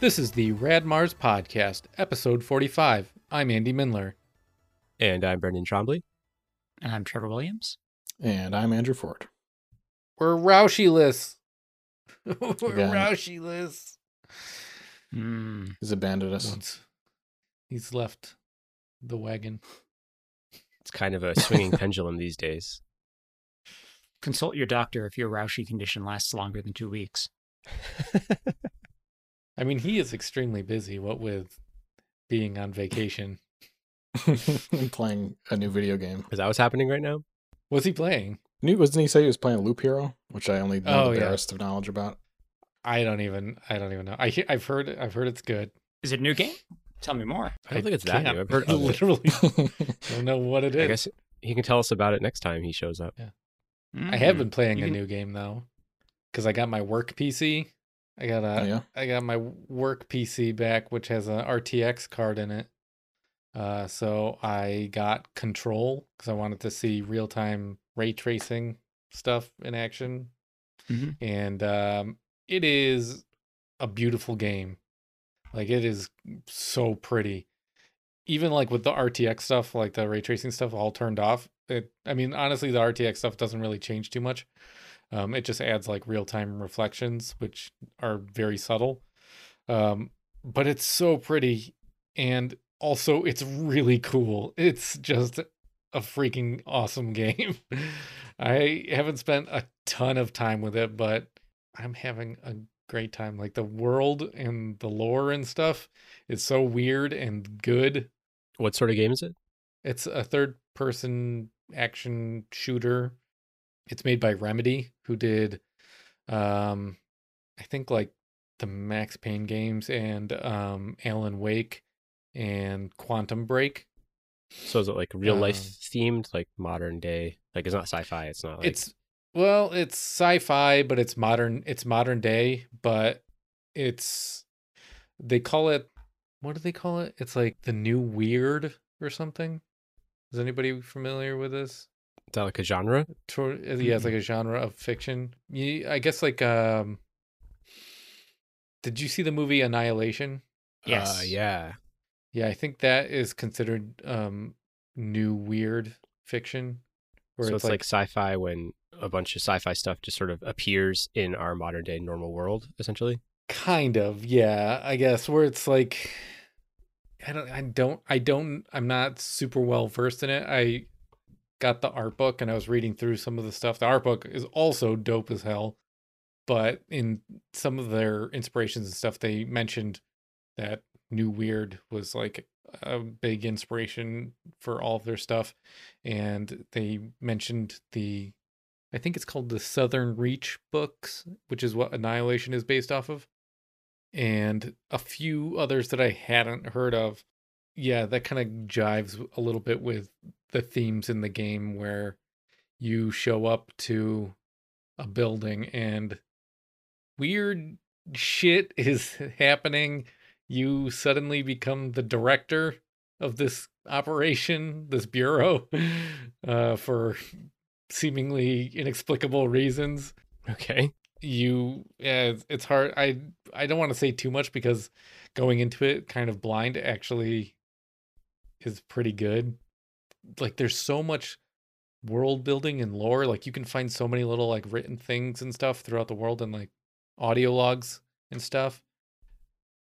This is the Rad Mars Podcast, episode 45. I'm Andy Mindler. And I'm Brendan Trombley. And I'm Trevor Williams. And I'm Andrew Ford. We're Roushey-less. We're Again. Roushey-less. Mm. He's abandoned us. Once he's left the wagon. It's kind of a swinging pendulum these days. Consult your doctor if your Roushey condition lasts longer than two weeks. I mean, he is extremely busy, what with being on vacation. I'm playing a new video game. Is that what's happening right now? What's he playing? New, wasn't he say he was playing Loop Hero, which I only know Oh, the yeah. barest of knowledge about? I don't even. I don't even know. I I've heard. I've heard it's good. Is it a new game? Tell me more. I don't think it's that can't. new. I've heard of it. literally don't know what it is. I guess he can tell us about it next time he shows up. Yeah, I have Mm. been playing You a can- new game though, because I got my work PC. I got a oh, yeah. I got my work PC back, which has an RTX card in it. Uh, so I got Control because I wanted to see real time ray tracing stuff in action, Mhm. and um, it is a beautiful game. Like it is so pretty. Even like with the RTX stuff, like the ray tracing stuff, all turned off. It, I mean, honestly, the RTX stuff doesn't really change too much. Um, it just adds like real time reflections, which are very subtle. Um, but it's so pretty, and also it's really cool. It's just a freaking awesome game. I haven't spent a ton of time with it, but I'm having a great time. Like the world and the lore and stuff is so weird and good. What sort of game is it? It's a third person action shooter. It's made by Remedy, who did um I think like the Max Payne games and um Alan Wake and Quantum Break. So is it like real life Um, themed, like modern day? Like it's not sci-fi. It's not like it's well, it's sci-fi, but it's modern it's modern day, but it's they call it what do they call it? It's like the new weird or something. Is anybody familiar with this? Is that like a genre. Tor- uh, yeah, it's like a genre of fiction. You, I guess like um Did you see the movie Annihilation? Yes. Uh, yeah. Yeah, I think that is considered um new weird fiction so it's like, sci-fi when a bunch of sci-fi stuff just sort of appears in our modern day normal world, essentially. kind of yeah i guess where it's like i don't i don't i don't i'm not super well versed in it i got the art book and i was reading through some of the stuff the art book is also dope as hell but in some of their inspirations and stuff they mentioned that new weird was like a big inspiration for all of their stuff and they mentioned the i think it's called the southern reach books which is what annihilation is based off of and a few others that I hadn't heard of. Yeah, that kind of jives a little bit with the themes in the game where you show up to a building and weird shit is happening. You suddenly become the director of this operation, this bureau, uh, for seemingly inexplicable reasons Okay. you yeah it's, it's hard i i don't want to say too much because going into it kind of blind actually is pretty good like there's so much world building and lore like you can find so many little like written things and stuff throughout the world and like audio logs and stuff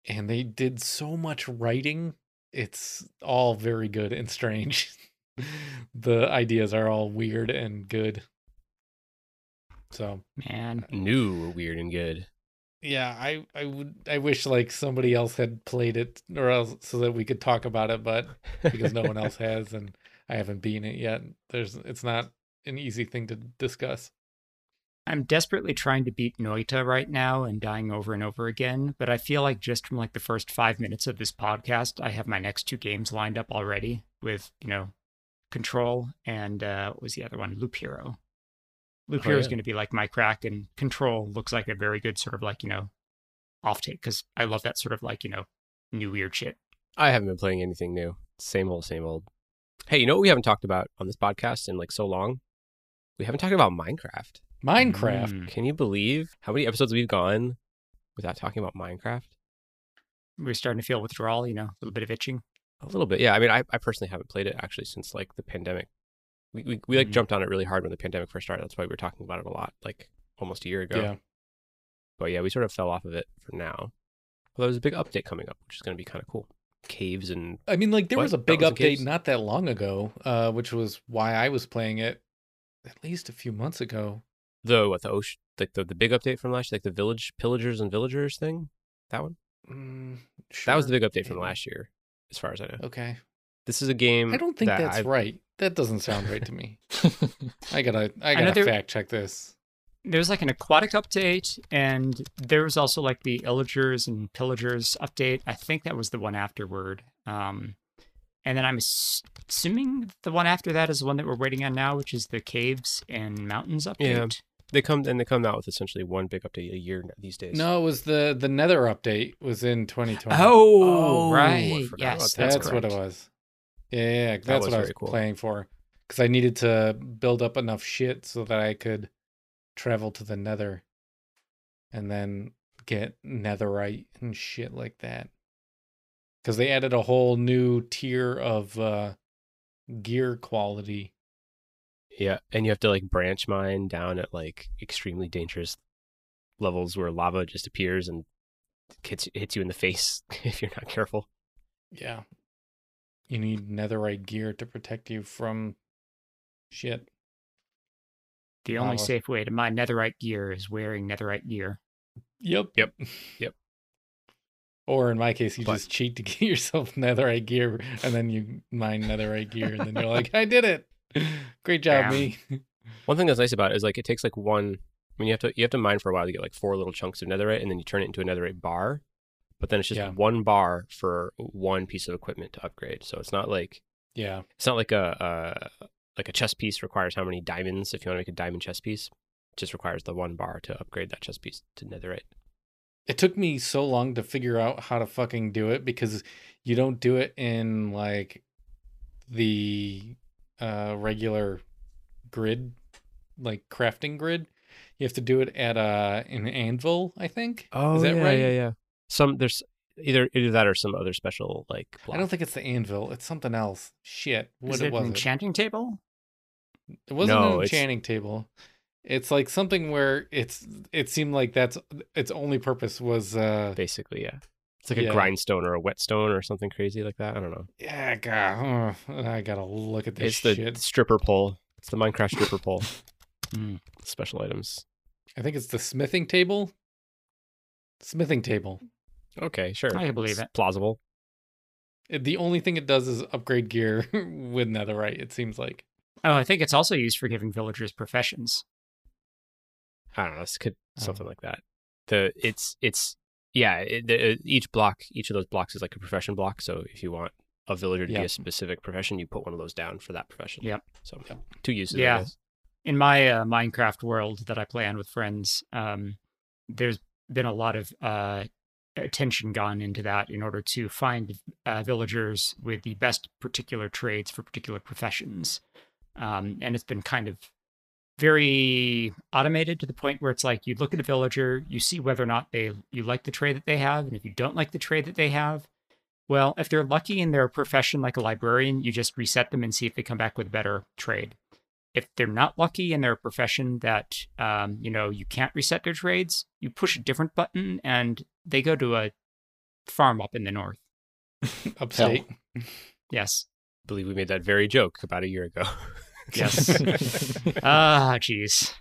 and they did so much writing it's all very good and strange the ideas are all weird and good so Man. Uh, New, weird, and good. Yeah i i would i wish like somebody else had played it or else so that we could talk about it but because no one else has and i haven't beaten it yet there's it's not an easy thing to discuss I'm desperately trying to beat Noita right now and dying over and over again, but I feel like just from like the first five minutes of this podcast, I have my next two games lined up already with, you know, Control and uh what was the other one? Loop Hero. Loop Oh, Hero is going to be like my crack, and Control looks like a very good sort of like, you know, off take because I love that sort of like, you know, new weird shit. I haven't been playing anything new. Same old, same old. Hey, you know what we haven't talked about on this podcast in like so long? We haven't talked about Minecraft. minecraft Mm. Can you believe how many episodes we've gone without talking about Minecraft? We're starting to feel withdrawal, you know, a little bit of itching. A little bit, yeah. I mean, I, I personally haven't played it actually since like the pandemic. We we, we like Mhm. jumped on it really hard when the pandemic first started. That's why we were talking about it a lot, like almost a year ago. Yeah. But yeah, we sort of fell off of it for now. Although there's a big update coming up, which is going to be kind of cool. Caves and I mean, like there What? was a big update not that long ago, uh, which was why I was playing it at least a few months ago. the what the ocean like the, the big update from last year, like the village pillagers and villagers thing. That one. Mm, That was the big update from last year, as far as I know. Okay, This is a game. I don't think that that's I've- right. That doesn't sound right to me. I gotta, I gotta Another- fact check this. There's like an aquatic update, and there was also like the illagers and pillagers update. I think that was the one afterward. Um, and then I'm assuming the one after that is the one that we're waiting on now, which is the caves and mountains update. Yeah. They come and they come out with essentially one big update a year these days. No, it was the the Nether update was in 2020. Oh, Oh, right. Yes, that's, that's what it was. Yeah, yeah, yeah, that's what I was cool. playing for because I needed to build up enough shit so that I could travel to the Nether and then get Netherite and shit like that. Because they added a whole new tier of uh, gear quality. Yeah, and you have to like branch mine down at like extremely dangerous levels where lava just appears and hits hits you in the face if you're not careful. Yeah, you need Netherite gear to protect you from shit. The only Lava. safe way to mine netherite gear is wearing netherite gear. Yep. Yep. Yep. Or in my case, you But- just cheat to get yourself netherite gear, and then you mine netherite gear, and then you're like, "I did it! Great job, Damn. me!" One thing that's nice about it is like it takes like one. I mean, you have to you have to mine for a while to get like four little chunks of netherite, and then you turn it into a netherite bar. But then it's just Yeah. one bar for one piece of equipment to upgrade. So it's not like Yeah, it's not like a, a like a chess piece requires how many diamonds if you want to make a diamond chess piece. It just requires the one bar to upgrade that chess piece to netherite. it took me so long to figure out how to fucking do it because you don't do it in like the uh regular grid, like crafting grid. You have to do it at uh an anvil, I think. Oh, is that right? Yeah, yeah. Some there's either either that or some other special like. I don't think it's the anvil. It's something else. Shit, what is it it was an it? enchanting table? It wasn't No, an it's- enchanting table. It's like something where it's it seemed like that's its only purpose was uh basically yeah. It's like Yeah. a grindstone or a whetstone or something crazy like that. I don't know. yeah god I gotta look at this It's the shit. stripper pole. It's the Minecraft stripper pole. Mm. Special items. I think it's the smithing table. Smithing table. Okay, sure. I believe It's it. Plausible. The only thing it does is upgrade gear with netherite. It seems like. Oh, I think it's also used for giving villagers professions. I don't know. It's could Oh. something like that. The it's it's yeah. It, the, each block, each of those blocks is like a profession block. So if you want a villager to be a specific profession, you put one of those down for that profession. Yep. So Yep. two uses. Yeah. In my uh, Minecraft world that I play on with friends, um, there's been a lot of uh, attention gone into that in order to find uh, villagers with the best particular trades for particular professions. Um, and it's been kind of very automated to the point where it's like you look at a villager, you see whether or not they you like the trade that they have, and if you don't like the trade that they have, well, if they're lucky in their profession like a librarian, you just reset them and see if they come back with a better trade. If they're not lucky in their profession that um, you know you can't reset their trades, you push a different button and they go to a farm up in the north. Upstate. Yes. I believe we made that very joke about a year ago. Yes. Ah, jeez.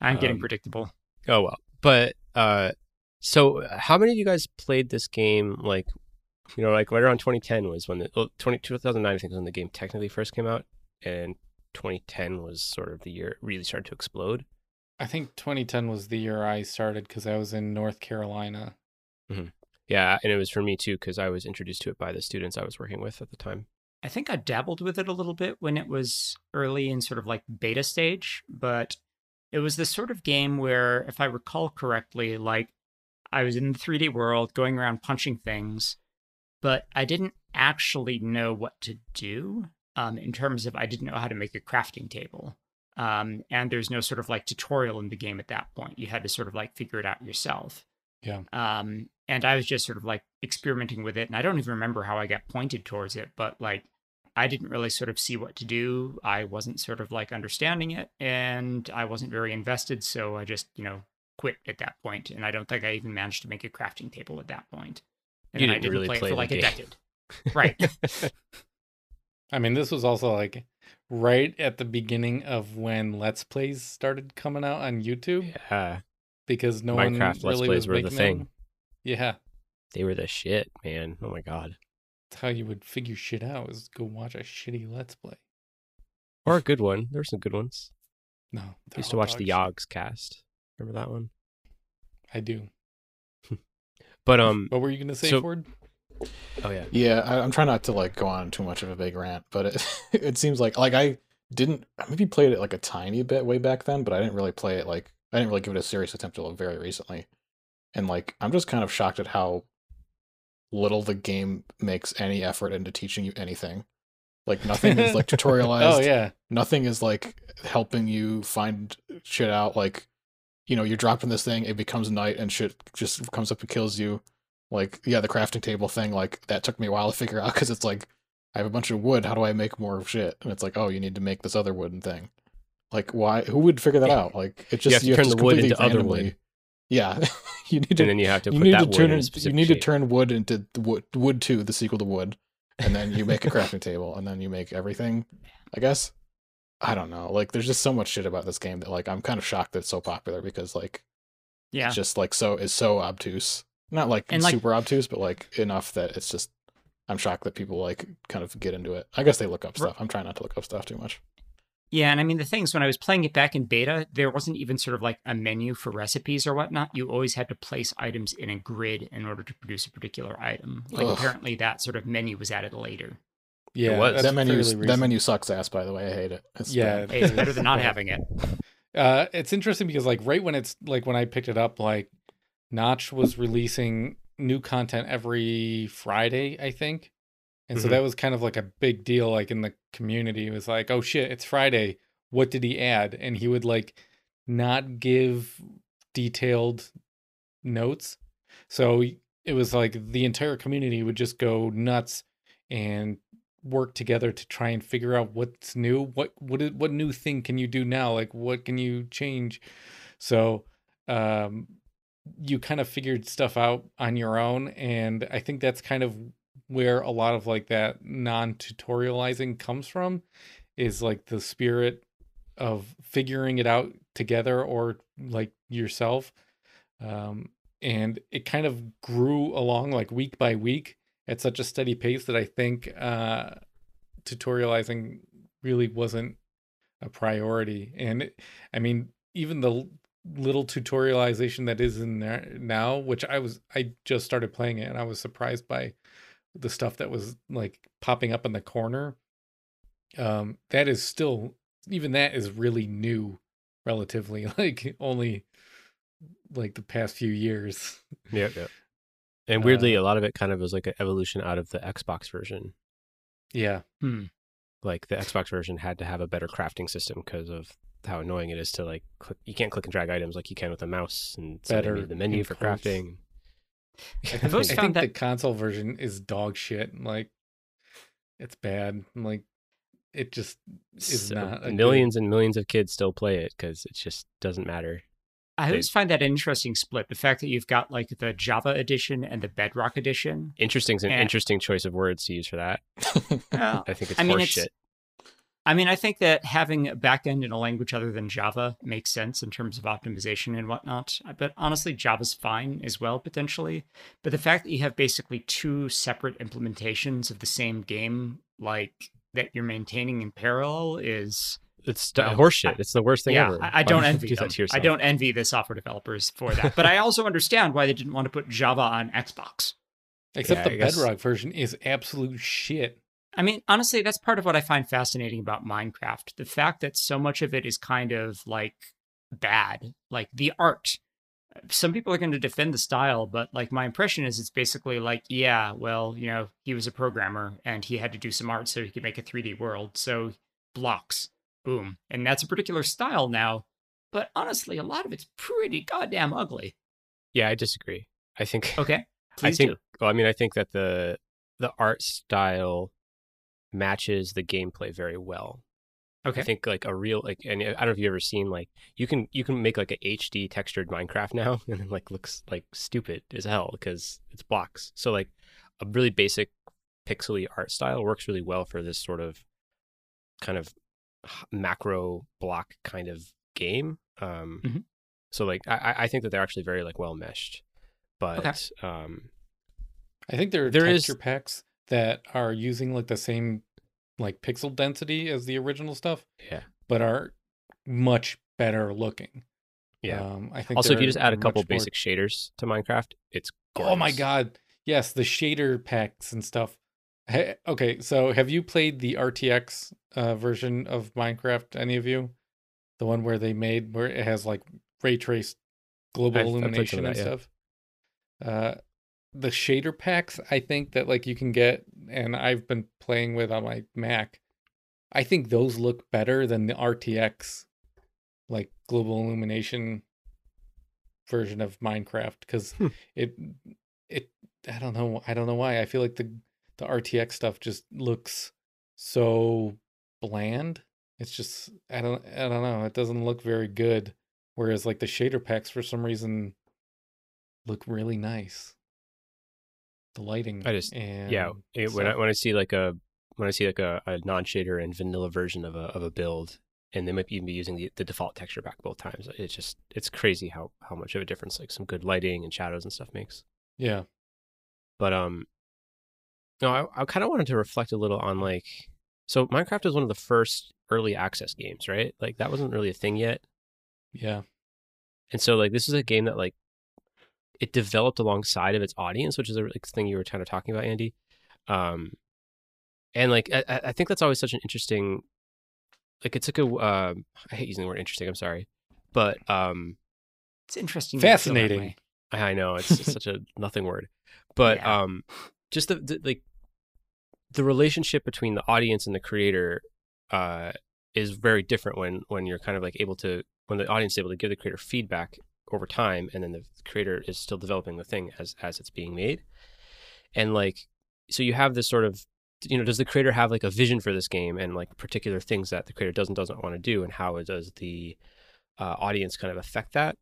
I'm getting Um, predictable. Oh well. But uh so how many of you guys played this game like you know like right around 2010 was when the well, 20, 2009 I think was when the game technically first came out and 2010 was sort of the year it really started to explode. I think 2010 was the year I started because I was in North Carolina. Mm-hmm. Yeah, and it was for me too cuz I was introduced to it by the students I was working with at the time. I think I dabbled with it a little bit when it was early in sort of like beta stage, but it was this sort of game where, if I recall correctly, like I was in the 3D world going around punching things, but I didn't actually know what to do um, in terms of I didn't know how to make a crafting table. Um, and there's no sort of like tutorial in the game at that point. You had to sort of like figure it out yourself. Yeah. Um, and I was just sort of like experimenting with it. And I don't even remember how I got pointed towards it, but like I didn't really sort of see what to do. I wasn't sort of like understanding it, and I wasn't very invested. So I just, you know, quit at that point. And I don't think I even managed to make a crafting table at that point. And You I didn't didn't really play, play it for like a decade. Right. I mean, this was also like right at the beginning of when Let's Plays started coming out on YouTube yeah, because no Minecraft one Let's Plays was were the thing. them. Yeah, they were the shit, man. Oh my god. that's how you would figure shit out is go watch a shitty Let's Play. Or a good one. There were some good ones. No, I used to watch the Yogscast. Remember that one? I do. But um, What were you gonna say, so- Ford? Oh yeah, Yeah, I, I'm trying not to like go on too much of a big rant, but it it seems like like I didn't I maybe played it like a tiny bit way back then, but I didn't really play it like I didn't really give it a serious attempt until very recently. And like I'm just kind of shocked at how little the game makes any effort into teaching you anything. Like nothing is like oh, tutorialized. Oh yeah, nothing is like helping you find shit out like you know you're dropping this thing it becomes night and shit just comes up and kills you like yeah the crafting table thing like that took me a while to figure out because it's like i have a bunch of wood how do i make more of shit? And it's like oh you need to make this other wooden thing. Like why who would figure that out? Like it just you have to turn the wood completely into other randomly- wood. yeah. You need to and to then you have to you put need that to wood turn in a you specific need to turn wood into the wood wood to the sequel to wood and then you make a crafting table and then you make everything i guess. I don't know. Like there's just so much shit about this game that like i'm kind of shocked that it's so popular because like Yeah. it's just like so is so obtuse not like And, like- super obtuse but like enough that it's just i'm shocked that people like kind of get into it i guess they look up stuff i'm trying not to look up stuff too much Yeah, and I mean the things when I was playing it back in beta, there wasn't even sort of like a menu for recipes or whatnot. You always had to place items in a grid in order to produce a particular item. Like Ugh. apparently that sort of menu was added later. yeah. was. that menu that menu sucks ass by the way i hate it it's Yeah. Hey, it's better than not having it. Uh, it's interesting because like right when it's like when I picked it up, like Notch was releasing new content every Friday, I think. And so Mhm. that was kind of like a big deal, like in the community. It was like, oh shit, it's Friday. What did he add? And he would like not give detailed notes. So it was like the entire community would just go nuts and work together to try and figure out what's new. What what is, what new thing can you do now? Like what can you change? So um you kind of figured stuff out on your own and I think that's kind of where a lot of like that non-tutorializing comes from is like the spirit of figuring it out together or like yourself. Um and it kind of grew along like week by week at such a steady pace that i think uh tutorializing really wasn't a priority. And it- i mean even the little tutorialization that is in there now which i was i just started playing it and i was surprised by the stuff that was like popping up in the corner um that is still even that is really new relatively like only like the past few years Yeah, yeah. And weirdly, Uh, a lot of it kind of was like an evolution out of the Xbox version. yeah Hmm. Like the Xbox version had to have a better crafting system because of how annoying it is to like click. You can't click and drag items like you can with a mouse, and Better the menu for quotes. crafting. I I've always think, I found think the console version is dog shit. Like, it's bad. Like, it just is So not a good- millions and millions of kids still play it because it just doesn't matter. I always find that an interesting split. The fact that you've got like the Java edition and the Bedrock edition. Interesting, is an Eh. interesting choice of words to use for that. Well, I think it's I mean, horse it's- I mean, I think that having a backend in a language other than Java makes sense in terms of optimization and whatnot. But honestly, Java's fine as well, potentially. But the fact that you have basically two separate implementations of the same game, like that you're maintaining in parallel, is It's well, horse shit. I- It's the worst thing yeah. ever. I, I don't envy do them. that to I don't envy the software developers for that. but I also understand why they didn't want to put Java on Xbox. Except Yeah, the guess- Bedrock version is absolute shit. I mean, honestly, that's part of what I find fascinating about Minecraft. The fact that so much of it is kind of like bad, like the art. Some people are going to defend the style, but like my impression is it's basically like, yeah, well, you know, he was a programmer and he had to do some art so he could make a 3D world. So blocks, boom. And that's a particular style now. But honestly, a lot of it's pretty goddamn ugly. Yeah, I disagree. I think Okay. Please I think. do. Well, I mean, I think that the the art style matches the gameplay very well. Okay. I think like a real like, and I don't know if you've ever seen like you can you can make like a HD textured Minecraft now, and it like looks like stupid as hell because it's blocks. So like a really basic pixely art style works really well for this sort of kind of macro block kind of game. Um, Mhm. So like I I- think that they're actually very like well meshed, but um I think there are There is- texture packs that are using like the same like pixel density as the original stuff, yeah but are much better looking. yeah. Um, I think also, if you just add a couple more- basic shaders to Minecraft, it's Oh my god. Yes, the shader packs and stuff. Hey, okay, so have you played the RTX uh, version of Minecraft? Any of you? The one where they made where it has like ray traced global I've- I've illumination and that, yeah. stuff. Uh, the shader packs I think that like you can get, and I've been playing with on my Mac. I think those look better than the RTX, like global illumination version of Minecraft because Hmm. it it I don't know I don't know why I feel like the the RTX stuff just looks so bland. It's just I don't I don't know. It doesn't look very good. Whereas like the shader packs for some reason look really nice. The lighting. I just- and yeah it, when I when I see like a when I see like a, a non shader and vanilla version of a of a build, and they might even be using the, the default texture pack both times. It's just it's crazy how how much of a difference like some good lighting and shadows and stuff makes. yeah. But um, no, I I kind of wanted to reflect a little on like so Minecraft was one of the first early access games, right? Like that wasn't really a thing yet, Yeah. and so like this is a game that like it developed alongside of its audience, which is a like, thing you were kind of talking about, Andy. Um, and like I, I I think that's always such an interesting, like it's like a uh, I hate using the word interesting. I'm sorry, but um, It's interesting. that you feel that Fascinating. I. I know it's, it's such a nothing word, but Yeah. um, just the, the like the relationship between the audience and the creator uh is very different when when you're kind of like able to when the audience is able to give the creator feedback over time and then the creator is still developing the thing as as it's being made. And like so you have this sort of you know does the creator have like a vision for this game and like particular things that the creator doesn't doesn't want to do and how does the uh, audience kind of affect that?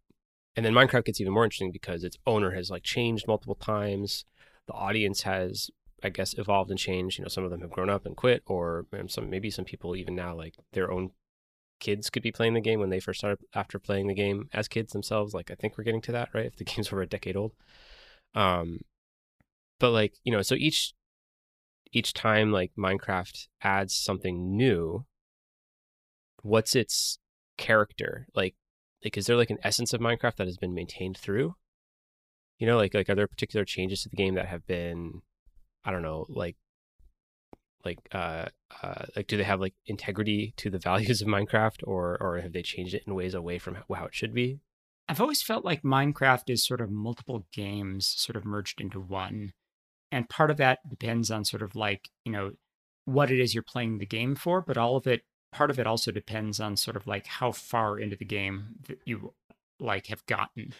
And then minecraft gets even more interesting because its owner has like changed multiple times the audience has i guess evolved and changed. You know some of them have grown up and quit or um, some maybe some people even now like their own kids could be playing the game when they first started after playing the game as kids themselves. Like i think we're getting to that right? If the game's over a decade old. Um but like you know so each each time like minecraft adds something new what's its character? Like like is there like an essence of minecraft that has been maintained through you know like like are there particular changes to the game that have been i don't know like like uh uh like do they have like integrity to the values of minecraft or or have they changed it in ways away from how it should be I've always felt like Minecraft is sort of multiple games sort of merged into one. And part of that depends on sort of like, you know, what it is you're playing the game for, but all of it, part of it also depends on sort of like how far into the game that you like have gotten.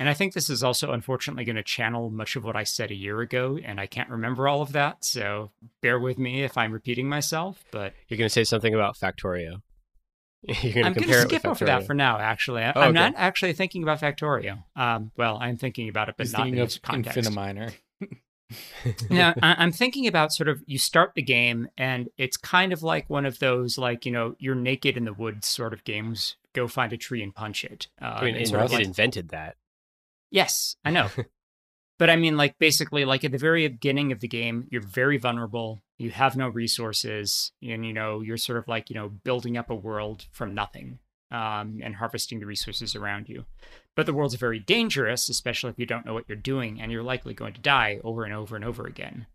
And I think this is also unfortunately going to channel much of what I said a year ago, and I can't remember all of that. So bear with me if I'm repeating myself, but you're going to say something about factorio you're going to I'm going compare to skip over that Factorio. for now. Actually, I, Oh, I'm okay. not actually thinking about Factorio. Um, well, I'm thinking about it, but He's not in thinking of this context. Infiniminer. now, I- I'm thinking about sort of you start the game, and it's kind of like one of those like you know you're naked in the woods sort of games. Go find a tree and punch it. Uh, I mean, and it, it like- invented that. Yes, I know. but I mean, like, basically, like at the very beginning of the game, you're very vulnerable. You have no resources. And, you know, you're sort of like, you know, building up a world from nothing um, and harvesting the resources around you. But the world's very dangerous, especially if you don't know what you're doing, and you're likely going to die over and over and over again.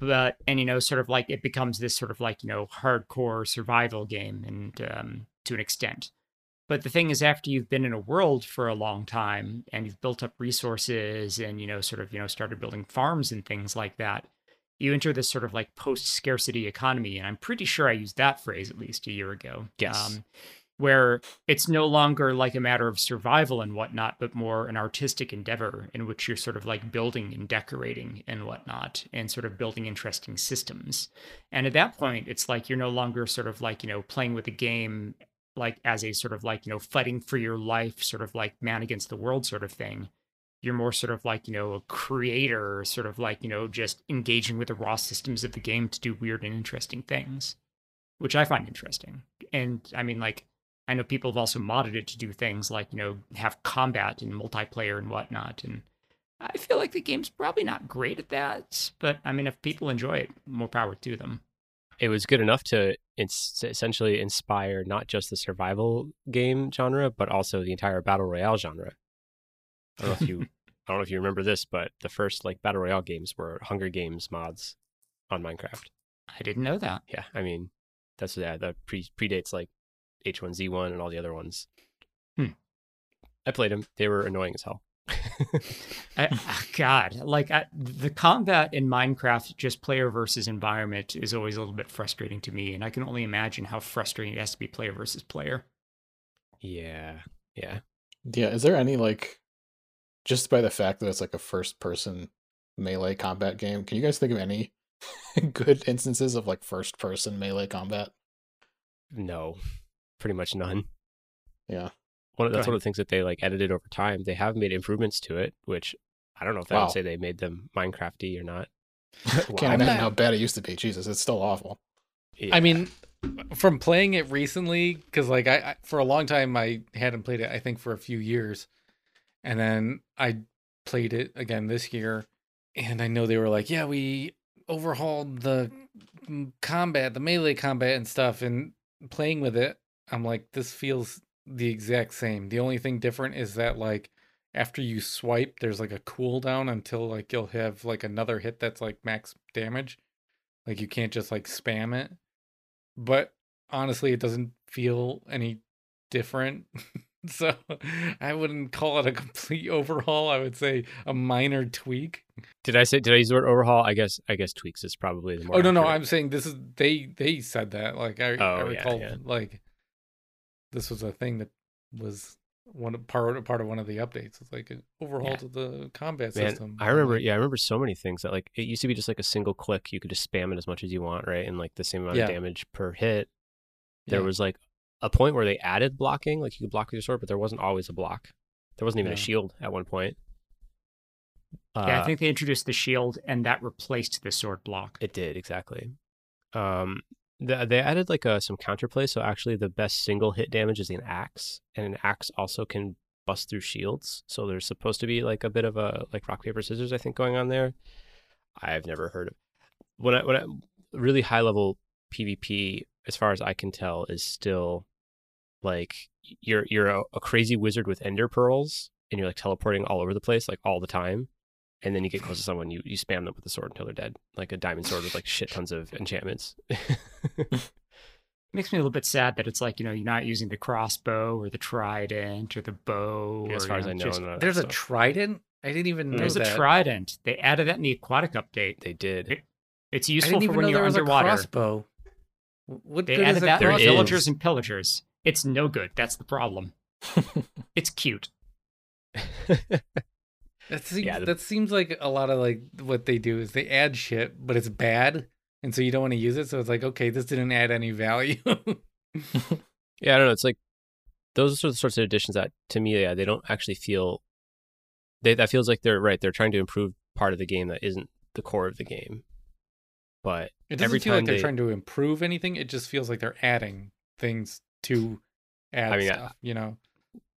But, and, you know, sort of like it becomes this sort of like, you know, hardcore survival game and um, to an extent. But the thing is, after you've been in a world for a long time and you've built up resources and, you know, sort of, you know, started building farms and things like that, you enter this sort of like post scarcity economy. And I'm pretty sure I used that phrase at least a year ago. Yes. Um, where it's no longer like a matter of survival and whatnot, but more an artistic endeavor in which you're sort of like building and decorating and whatnot, and sort of building interesting systems. And at that point, it's like you're no longer sort of like, you know, playing with a game like as a sort of like, you know, fighting for your life, sort of like man against the world sort of thing. You're more sort of like, you know, a creator, sort of like, you know, just engaging with the raw systems of the game to do weird and interesting things, which I find interesting. And I mean, like, I know people have also modded it to do things like, you know, have combat and multiplayer and whatnot. And I feel like the game's probably not great at that. But I mean, if people enjoy it, more power to them. It was good enough to ins- essentially inspire not just the survival game genre, but also the entire battle royale genre. I don't know if you, I don't know if you remember this, but the first like battle royale games were Hunger Games mods on Minecraft. I didn't know that. Yeah, I mean, that's yeah, that pre predates like H1Z1 and all the other ones. Hmm. I played them. They were annoying as hell. I, ah, God, like I, the combat in Minecraft, just player versus environment, is always a little bit frustrating to me, and I can only imagine how frustrating it has to be player versus player. yeah, yeah. Yeah, is there any like just by the fact that it's like a first person melee combat game, can you guys think of any good instances of like first person melee combat? No, pretty much none. Yeah. One of, that's one of the things that they like edited over time. They have made improvements to it, which I don't know if I Wow. would say they made them Minecrafty or not. Can't I'm imagine not- how bad it used to be. Jesus, it's still awful. Yeah. I mean, from playing it recently, because like I, I for a long time I hadn't played it. I think for a few years, and then I played it again this year, and I know they were like, yeah, we overhauled the combat, the melee combat and stuff, and playing with it, I'm like, this feels the exact same. The only thing different is that like after you swipe, there's like a cooldown until like you'll have like another hit that's like max damage. Like you can't just like spam it. But honestly, it doesn't feel any different. so I wouldn't call it a complete overhaul. I would say a minor tweak. did I say did I use the word overhaul? I guess I guess tweaks is probably the oh, more. oh no, no, accurate. I'm saying this is they they said that. Like I, I Oh, yeah, recall yeah. like this was a thing that was one of- part part of one of the updates. It's like an overhaul Yeah. to the combat Man, system. I remember. Yeah, I remember so many things that like it used to be just like a single click. You could just spam it as much as you want, right? And like the same amount Yeah. of damage per hit. There Yeah. was like a point where they added blocking, like you could block with your sword, but there wasn't always a block. There wasn't even a shield at one point. yeah, Uh, I think they introduced the shield, and that replaced the sword block. It did exactly. Um, the, they added like uh, some counterplay, so actually the best single hit damage is an axe, and an axe also can bust through shields. So there's supposed to be like a bit of a like rock paper scissors, I think, going on there. I've never heard of when I when I really high level PvP, as far as I can tell, is still like you're you're a, a crazy wizard with ender pearls, and you're like teleporting all over the place, like all the time and then you get close to someone, you, you spam them with the sword until they're dead, like a diamond sword with like shit tons of enchantments. makes me a little bit sad that it's like you know you're not using the crossbow or the trident or the bow. as far you as I know, just- none of that There's a stuff. trident. I didn't even mm. know there's a trident. They added that in the aquatic update. they did. It- It's I useful didn't for even when know you're there was underwater. a crossbow. What They good is added that There in villagers and pillagers. It's no good. That's the problem. It's cute. That seems, Yeah, the- that seems like a lot of like what they do is they add shit, but it's bad, and so you don't want to use it. So it's like, okay, this didn't add any value. yeah, I don't know. It's like those are the sorts of additions that to me, yeah, they don't actually feel. They that feels like they're right. They're trying to improve part of the game that isn't the core of the game. But it doesn't Every feel like they're they- trying to improve anything. It just feels like they're adding things to add I mean, I- stuff. You know,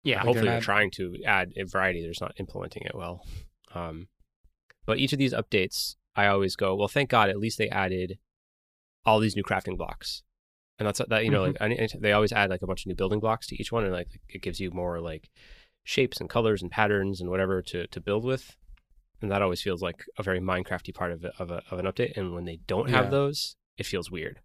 Yeah. Like, hopefully they're they're not- trying to add a variety. They're just not implementing it well. Um, but each of these updates, I always go, well, thank God, at least they added all these new crafting blocks, and that's that. You know, like any, any- they always add like a bunch of new building blocks to each one, and like it gives you more like shapes and colors and patterns and whatever to to build with. And that always feels like a very Minecrafty part of a, of, a, of an update. And when they don't have Yeah. those, it feels weird.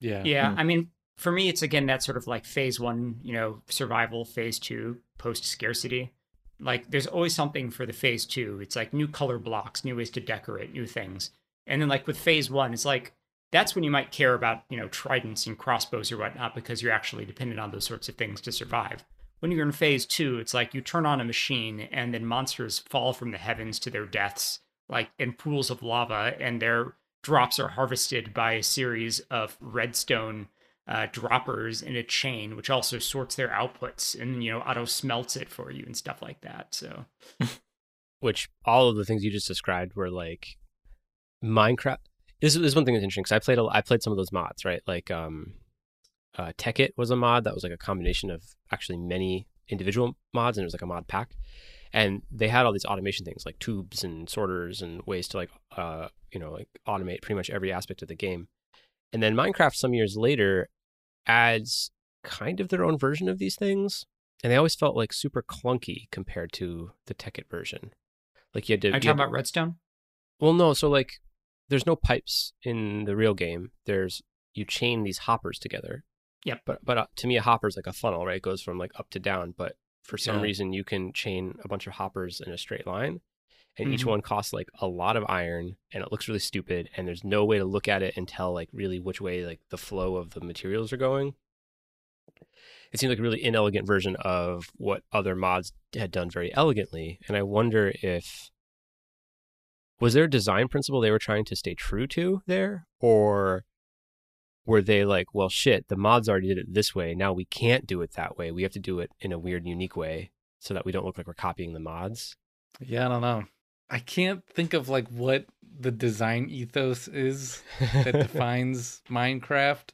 yeah, Yeah, Hmm. I mean, for me, it's again that sort of like phase one, you know, survival, phase two, post scarcity. Like, there's always something for the phase two. It's like new color blocks, new ways to decorate, new things. And then, like, with phase one, it's like that's when you might care about you know tridents and crossbows or whatnot because you're actually dependent on those sorts of things to survive when you're in phase two it's like you turn on a machine and then monsters fall from the heavens to their deaths like in pools of lava and their drops are harvested by a series of redstone uh, droppers in a chain which also sorts their outputs and you know auto smelts it for you and stuff like that so which all of the things you just described were like minecraft this, is one thing that's interesting because I played a, I played some of those mods, right? Like um, uh, was a mod that was like a combination of actually many individual mods, and it was like a mod pack. And they had all these automation things like tubes and sorters and ways to like uh, you know like automate pretty much every aspect of the game. And then Minecraft, some years later, adds kind of their own version of these things, and they always felt like super clunky compared to the Tekkit version. Like you had to. Are you talking about Redstone? Well, no. So like there's no pipes in the real game. There's you chain these hoppers together. Yep. But but uh, to me, a hopper is like a funnel, right? It goes from like up to down. But for some Yeah. reason, you can chain a bunch of hoppers in a straight line, and each Mhm. one costs like a lot of iron, and it looks really stupid. And there's no way to look at it and tell like really which way like the flow of the materials are going. It seems like a really inelegant version of what other mods had done very elegantly, and I wonder if was there a design principle they were trying to stay true to there or were they like well shit the mods already did it this way now we can't do it that way we have to do it in a weird unique way so that we don't look like we're copying the mods Yeah, I don't know. I can't think of like what the design ethos is that defines Minecraft.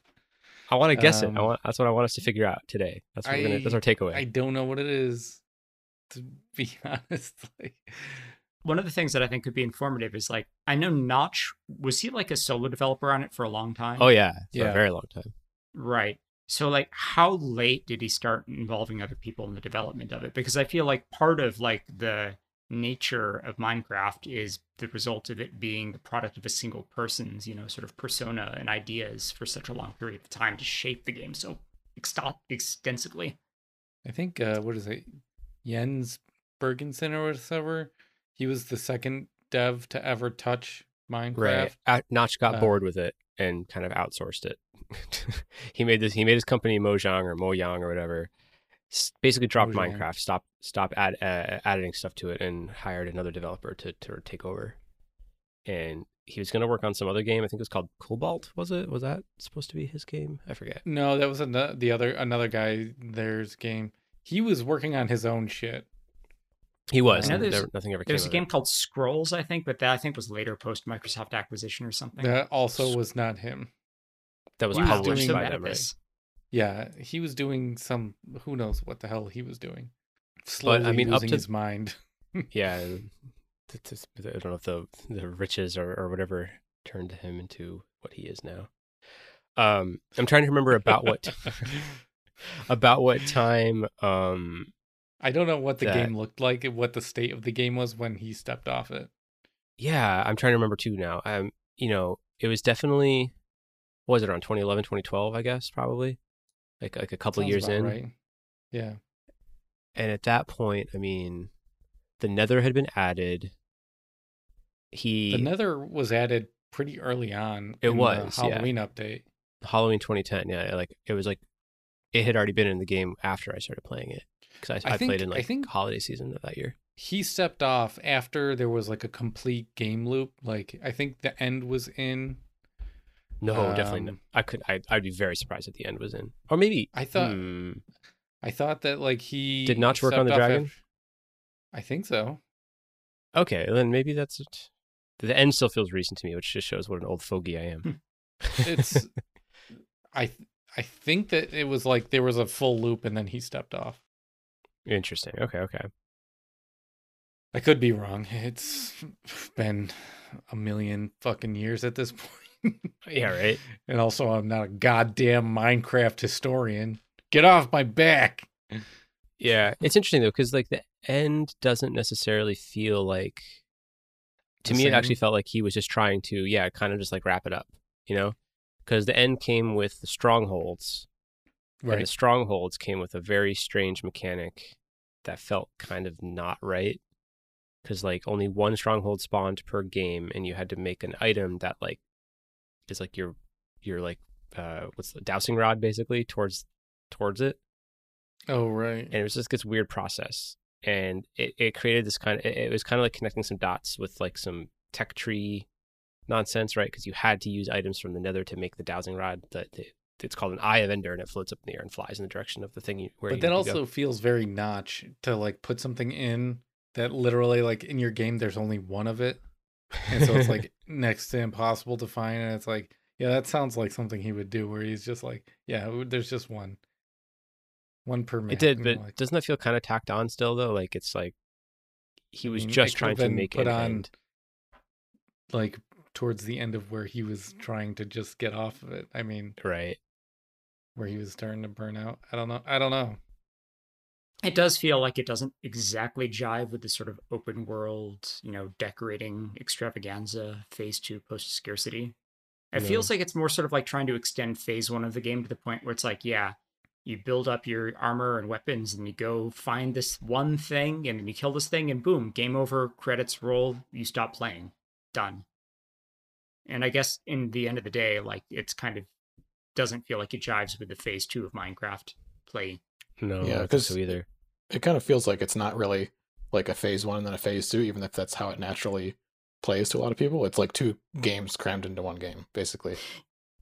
i want to guess it I Um, want, that's what i want us to figure out today that's what we're gonna, that's our takeaway I don't know what it is. To be honest, like one of the things that I think could be informative is like I know Notch was he like a solo developer on it for a long time? oh yeah for Yeah. a very long time right. So like how late did he start involving other people in the development of it? Because I feel like part of like the nature of Minecraft is the result of it being the product of a single person's, you know, sort of persona and ideas for such a long period of time to shape the game so exto- extensively. I think uh what is it? Jens Bergensten or whatever. He was the second dev to ever touch Minecraft. right notch got Uh, bored with it and kind of outsourced it he made this he made his company mojang or mojang or whatever s- basically dropped Mojang. minecraft stop stop add, uh, adding stuff to it and hired another developer to, to take over and he was going to work on some other game i think it was called cobalt was it was that supposed to be his game i forget No, that was ano- the other another guy. There's game. He was working on his own shit. he was I know and there's- there- nothing ever came There's a game it. called Scrolls, I think, but that I think was later post Microsoft acquisition or something. That also was not him. that was he was published by bad them right this. Yeah, he was doing some. Who knows what the hell he was doing? Slowly I mean, up losing to- his mind. yeah i don't know if the the riches or, or whatever turned him into what he is now um i'm trying to remember about what about what time um I don't know what the that- game looked like, what the state of the game was when he stepped off it. yeah i'm trying to remember too now um you know it was definitely was it around 2011 2012 i guess probably like like a couple Sounds years in right? Yeah, and at that point i mean the nether had been added he the Nether was added pretty early on. It was, yeah. Halloween update. halloween 2010 yeah like it was like it had already been in the game after i started playing it because I, I I, think- played in I like think- holiday season of that year He stepped off after there was like a complete game loop. Like I think the end was in. No definitely no. Um, i could I, i'd be very surprised if the end was in or maybe I thought hmm, I thought that like he Did Notch work on the dragon? af- I think so. okay then maybe that's it the end still feels recent to me which just shows what an old fogey i am It's I th- I think that it was like there was a full loop and then he stepped off. interesting okay okay I could be wrong. It's been a million fucking years at this point. Yeah right And also I'm not a goddamn Minecraft historian. Get off my back. Yeah, it's interesting though because like the end doesn't necessarily feel like. To The me, it actually felt like he was just trying to, yeah, kind of just like wrap it up, you know, because the end came with the strongholds, and the strongholds came with a very strange mechanic that felt kind of not right, because like only one stronghold spawned per game, and you had to make an item that like is like your your like uh what's the dowsing rod basically towards towards it Oh right. and it was just this weird process and it, it created this kind of it, it was kind of like connecting some dots with like some tech tree nonsense right because you had to use items from the nether to make the dowsing rod that it's called an eye of ender and it floats up in the air and flies in the direction of the thing you, where But you that need to go. also feels very notch to like put something in that literally like in your game there's only one of it. And so it's like next to impossible to find and it's like yeah, that sounds like something he would do where he's just like, yeah, there's just one. One per map. it did but like, doesn't that feel kind of tacked on still though like it's like he I was mm, mean, just trying to make put an on end. like towards the end of where he was trying to just get off of it. I mean, right where he was starting to burn out. I don't know. I don't know. It does feel like it doesn't exactly jive with the sort of open world, you know, decorating extravaganza phase two post scarcity. It No. feels like it's more sort of like trying to extend phase one of the game to the point where it's like, yeah, you build up your armor and weapons and you go find this one thing and then you kill this thing and boom, game over, credits roll, you stop playing. Done. And I guess in the end of the day, like it's kind of doesn't feel like it jives with the phase two of Minecraft play. no Yeah, I don't think 'cause so either It kind of feels like it's not really like a phase one and then a phase two, even if that's how it naturally plays to a lot of people. It's like two games crammed into one game, basically.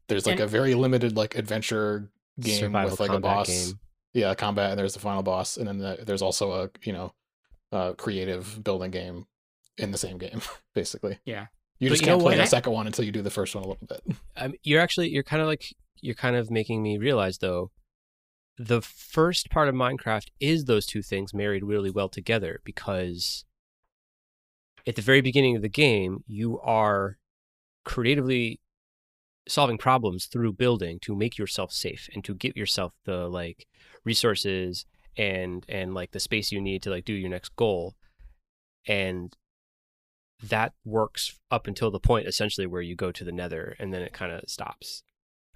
There's like And- a very limited like adventure game with like a boss. game. Yeah, combat, and there's the final boss, and then the, there's also a you know, uh, creative building game in the same game, basically. Yeah. You But just you can't play the I- second one until you do the first one a little bit. Mean, you're actually you're kind of like you're kind of making me realize though the first part of Minecraft is those two things married really well together because at the very beginning of the game you are creatively solving problems through building to make yourself safe and to get yourself the like resources and and like the space you need to like do your next goal. And that works up until the point essentially where you go to the nether and then it kind of stops.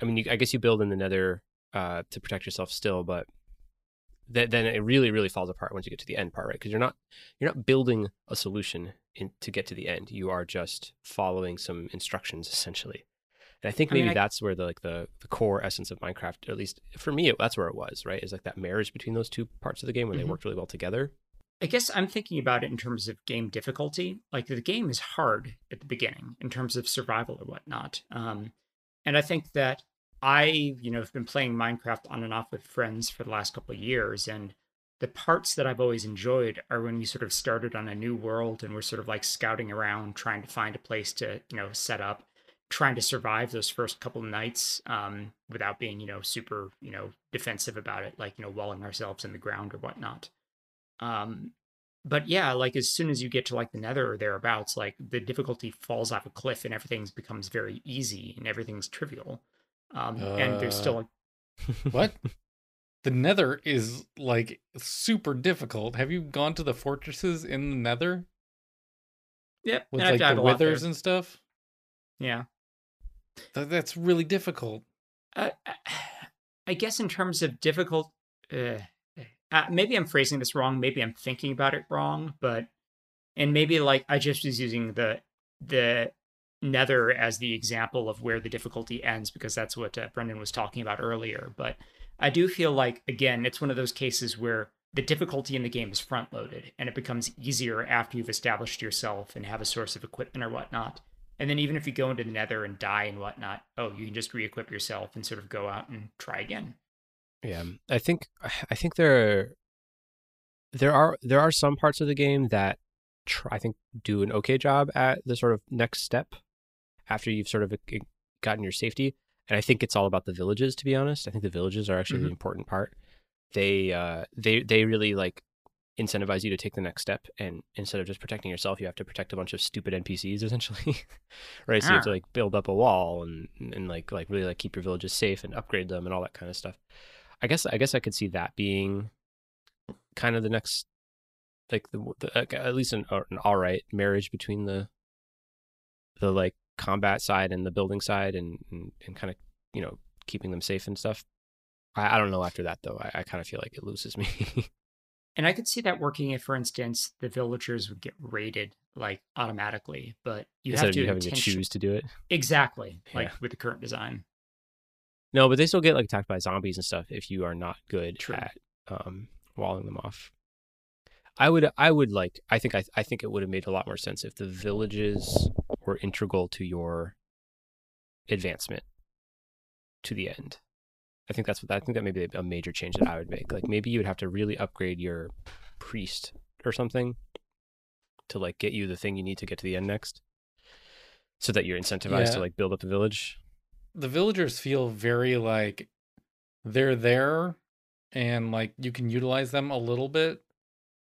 I mean you, i guess you build in the nether uh, to protect yourself still but th- then it really really falls apart once you get to the end part right because you're not you're not building a solution in, to get to the end you are just following some instructions essentially and i think I mean, maybe I- that's where the like the, the core essence of minecraft at least for me that's where it was right is like that marriage between those two parts of the game where Mhm. they worked really well together I guess I'm thinking about it in terms of game difficulty. Like the game is hard at the beginning in terms of survival or whatnot. Um, and I think that I, you know, have been playing Minecraft on and off with friends for the last couple of years, and the parts that I've always enjoyed are when we sort of started on a new world and we're sort of like scouting around, trying to find a place to, you know, set up, trying to survive those first couple of nights um, without being, you know, super, you know, defensive about it, like you know, walling ourselves in the ground or whatnot. Um, but yeah, like as soon as you get to like the nether or thereabouts, like the difficulty falls off a cliff and everything becomes very easy and everything's trivial. Um, and there's still Uh, like, What? the Nether is like super difficult. Have you gone to the fortresses in the Nether yep, with and I've like the a withers and stuff? Yeah. That, that's really difficult. Uh, I guess in terms of difficult, uh, uh, maybe I'm phrasing this wrong. Maybe I'm thinking about it wrong. But and maybe like I just was using the the Nether as the example of where the difficulty ends because that's what uh, Brendan was talking about earlier. But I do feel like again, it's one of those cases where the difficulty in the game is front loaded and it becomes easier after you've established yourself and have a source of equipment or whatnot. And then even if you go into the nether and die and whatnot, oh, you can just re-equip yourself and sort of go out and try again. Yeah, I think I think there there are there are some parts of the game that try, I think do an okay job at the sort of next step after you've sort of gotten your safety. And I think it's all about the villages. To be honest, I think the villages are actually the important part. They uh they they really like incentivize you to take the next step and instead of just protecting yourself you have to protect a bunch of stupid npcs essentially right so you have to Ah. like build up a wall and and like like really like keep your villages safe and upgrade them and all that kind of stuff I guess I guess I could see that being kind of the next, like the, the at least an, an all right marriage between the the like combat side and the building side, and and, and kind of you know keeping them safe and stuff. I, I don't know after that though. I, I kind of feel like it loses me. And I could see that working if, for instance, the villagers would get raided like automatically, but you Instead have to you having to choose to do it. exactly like Yeah. with the current design. No, but they still get like attacked by zombies and stuff if you are not good True. at um, walling them off. I would, I would like. I think, I, I think it would have made a lot more sense if the villages were integral to your advancement to the end. I think that's what I think that may be a major change that I would make. Like maybe you would have to really upgrade your priest or something to like get you the thing you need to get to the end next, so that you're incentivized to like build up the village. the villagers feel very like they're there and like you can utilize them a little bit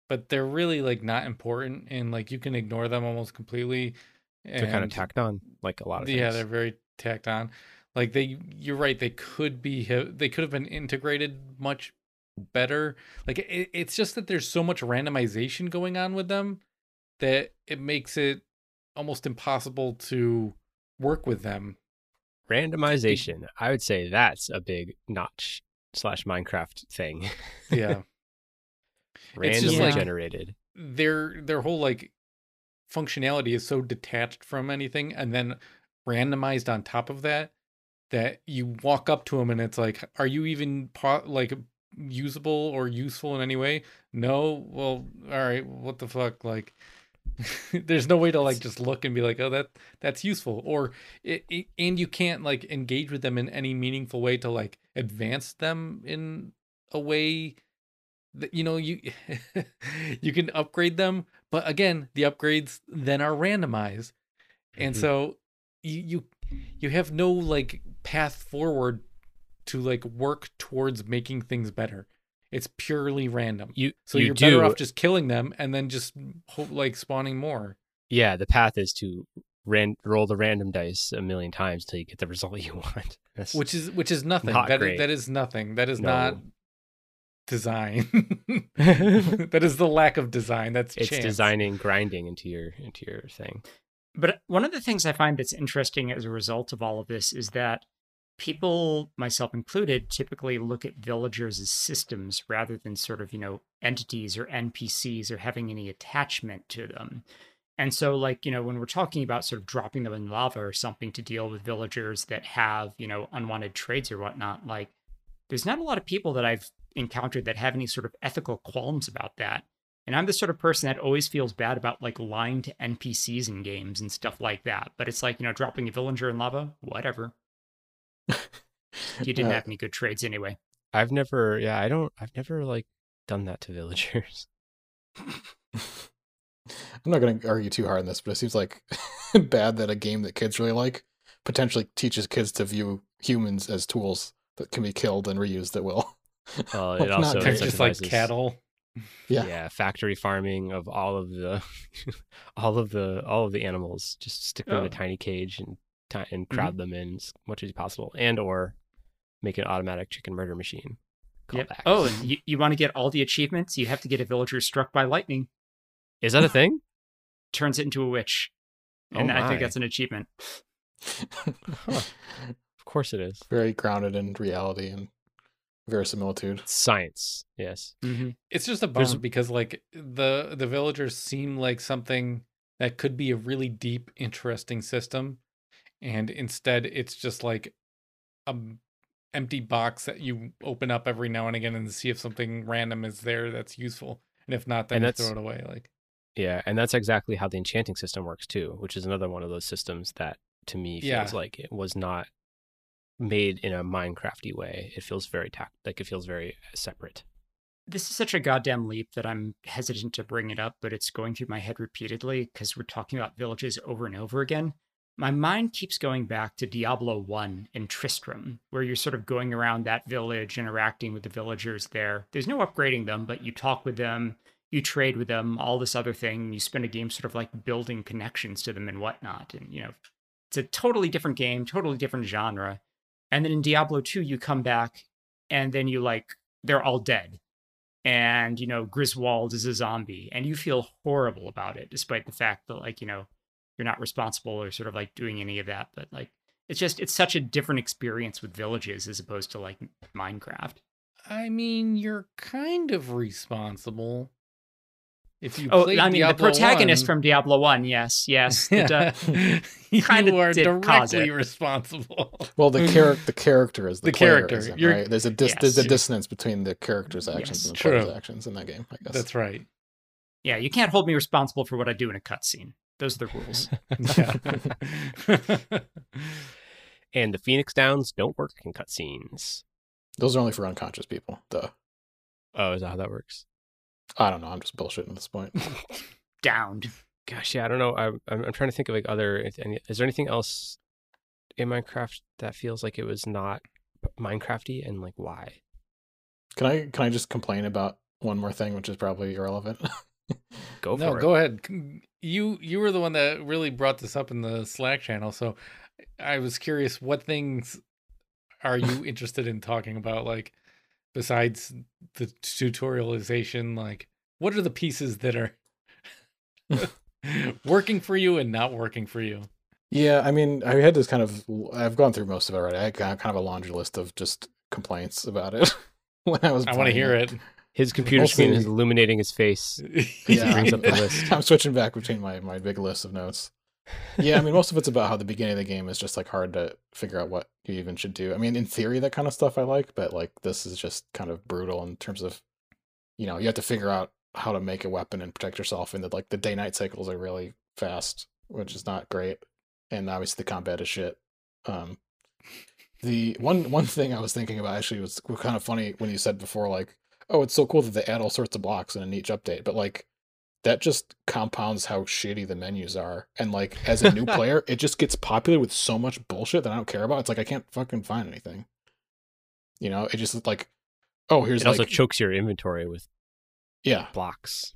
but they're really like not important and like you can ignore them almost completely They're kind of tacked on like a lot of things. yeah they're very tacked on. Like they you're right they could be they could have been integrated much better. Like it, it's just that there's so much randomization going on with them that it makes it almost impossible to work with them randomization i would say that's a big notch slash minecraft thing. Yeah. It's randomly just like- generated. their their whole like functionality is so detached from anything and then randomized on top of that that you walk up to them and it's like are you even po- like usable or useful in any way? No. Well all right what the fuck? Like there's no way to like just look and be like oh that that's useful. Or it, it and you can't like engage with them in any meaningful way to like advance them in a way you know you you can upgrade them but again the upgrades then are randomized. And Mhm. so you, you you have no like path forward to like work towards making things better. It's purely random. You so you are better off just killing them and then just hope, like spawning more. Yeah the path is to ran- roll the random dice a million times till you get the result you want. That's- which is which is nothing. Not That is- that is nothing. That is No. not design that is the lack of design that's it's chance. designing grinding into your into your thing But one of the things I find that's interesting as a result of all of this is that people, myself included, typically look at villagers as systems rather than sort of, you know, entities or NPCs or having any attachment to them. And so, like, you know, when we're talking about sort of dropping them in lava or something to deal with villagers that have, you know, unwanted trades or whatnot, like, there's not a lot of people that I've encountered that have any sort of ethical qualms about that. And I'm the sort of person that always feels bad about like lying to NPCs in games and stuff like that. But it's like, you know, dropping a villager in lava, whatever. You didn't Uh, have any good trades anyway. i've never yeah i don't i've never like done that to villagers I'm not going to argue too hard on this, but it seems like bad that a game that kids really like potentially teaches kids to view humans as tools that can be killed and reused at will. uh, Like, it also not They're just like cattle Yeah. yeah. factory farming of all of the all of the all of the animals just stick them in Oh. a tiny cage and ti- and Mm-hmm. crowd them in as much as possible and or make an automatic chicken murder machine Yep. Callback. Oh, and you, you want to get all the achievements? You have to get a villager struck by lightning. is that a thing Turns it into a witch. Oh And I think that's an achievement. of course it is Very grounded in reality and verisimilitude. science yes Mm-hmm. It's just a There's- bummer because like the the villagers seem like something that could be a really deep, interesting system, and instead it's just like a empty box that you open up every now and again and see if something random is there that's useful, and if not, then you throw it away. Like yeah and that's exactly how the enchanting system works too which is another one of those systems that to me feels Yeah. like it was not made in a minecrafty way it feels very tact like it feels very separate This is such a goddamn leap that I'm hesitant to bring it up, but it's going through my head repeatedly because we're talking about villages over and over again. My mind keeps going back to Diablo 1 and Tristram, where you're sort of going around that village, interacting with the villagers there. There's no upgrading them, but you talk with them, you trade with them, all this other thing. You spend a game sort of like building connections to them and whatnot. And, you know, it's a totally different game, totally different genre. And then in Diablo 2, you come back and then you like, they're all dead and you know Griswold is a zombie, and you feel horrible about it, despite the fact that like you know you're not responsible or sort of like doing any of that. But like it's just it's such a different experience with villages as opposed to like Minecraft. I mean, you're kind of responsible. If you Oh, played I mean, the protagonist 1, from Diablo 1, yes, yes. the yeah, du- you kinda are cause directly it. responsible. Well, the character the character is the, The character. isn't, right? There's a dis- there's a dissonance between the character's actions Yes. and the player's actions in that game. I guess That's right. yeah, you can't hold me responsible for what I do in a cutscene. Those are the rules. And the Phoenix Downs don't work in cutscenes. those are only for unconscious people. Duh. Oh, is that how that works? I don't know. I'm just bullshitting at this point. Downed. Gosh, yeah, I don't know. I'm I'm, I'm trying to think of like other. any- Is there anything else in Minecraft that feels like it was not Minecrafty, and like why? Can I can I just complain about one more thing, which is probably irrelevant? Go for it. no, it. go ahead. You you were the one that really brought this up in the Slack channel, so I was curious what things are you interested in talking about like besides the tutorialization like what are the pieces that are working for you and not working for you? Yeah, I mean, I had this kind of. I've gone through most of it already. I got kind of a laundry list of just complaints about it when I was. I want to hear it. His computer screen is illuminating his face. Yeah, brings up the list. I'm switching back between my my big list of notes. Yeah, I mean, most of it's about how the beginning of the game is just like hard to figure out what you even should do. I mean, in theory, that kind of stuff I like, but like this is just kind of brutal in terms of, you know, you have to figure out how to make a weapon and protect yourself, and that like the day night cycles are really fast, which is not great, and obviously the combat is shit. Um, the one one thing I was thinking about actually was kind of funny when you said before, like, oh, it's so cool that they add all sorts of blocks in each update, but like that just compounds how shitty the menus are. And like as a new player, it just gets popular with so much bullshit that I don't care about. It's like I can't fucking find anything. You know, it just like, oh, here's It also like, chokes your inventory with yeah, blocks.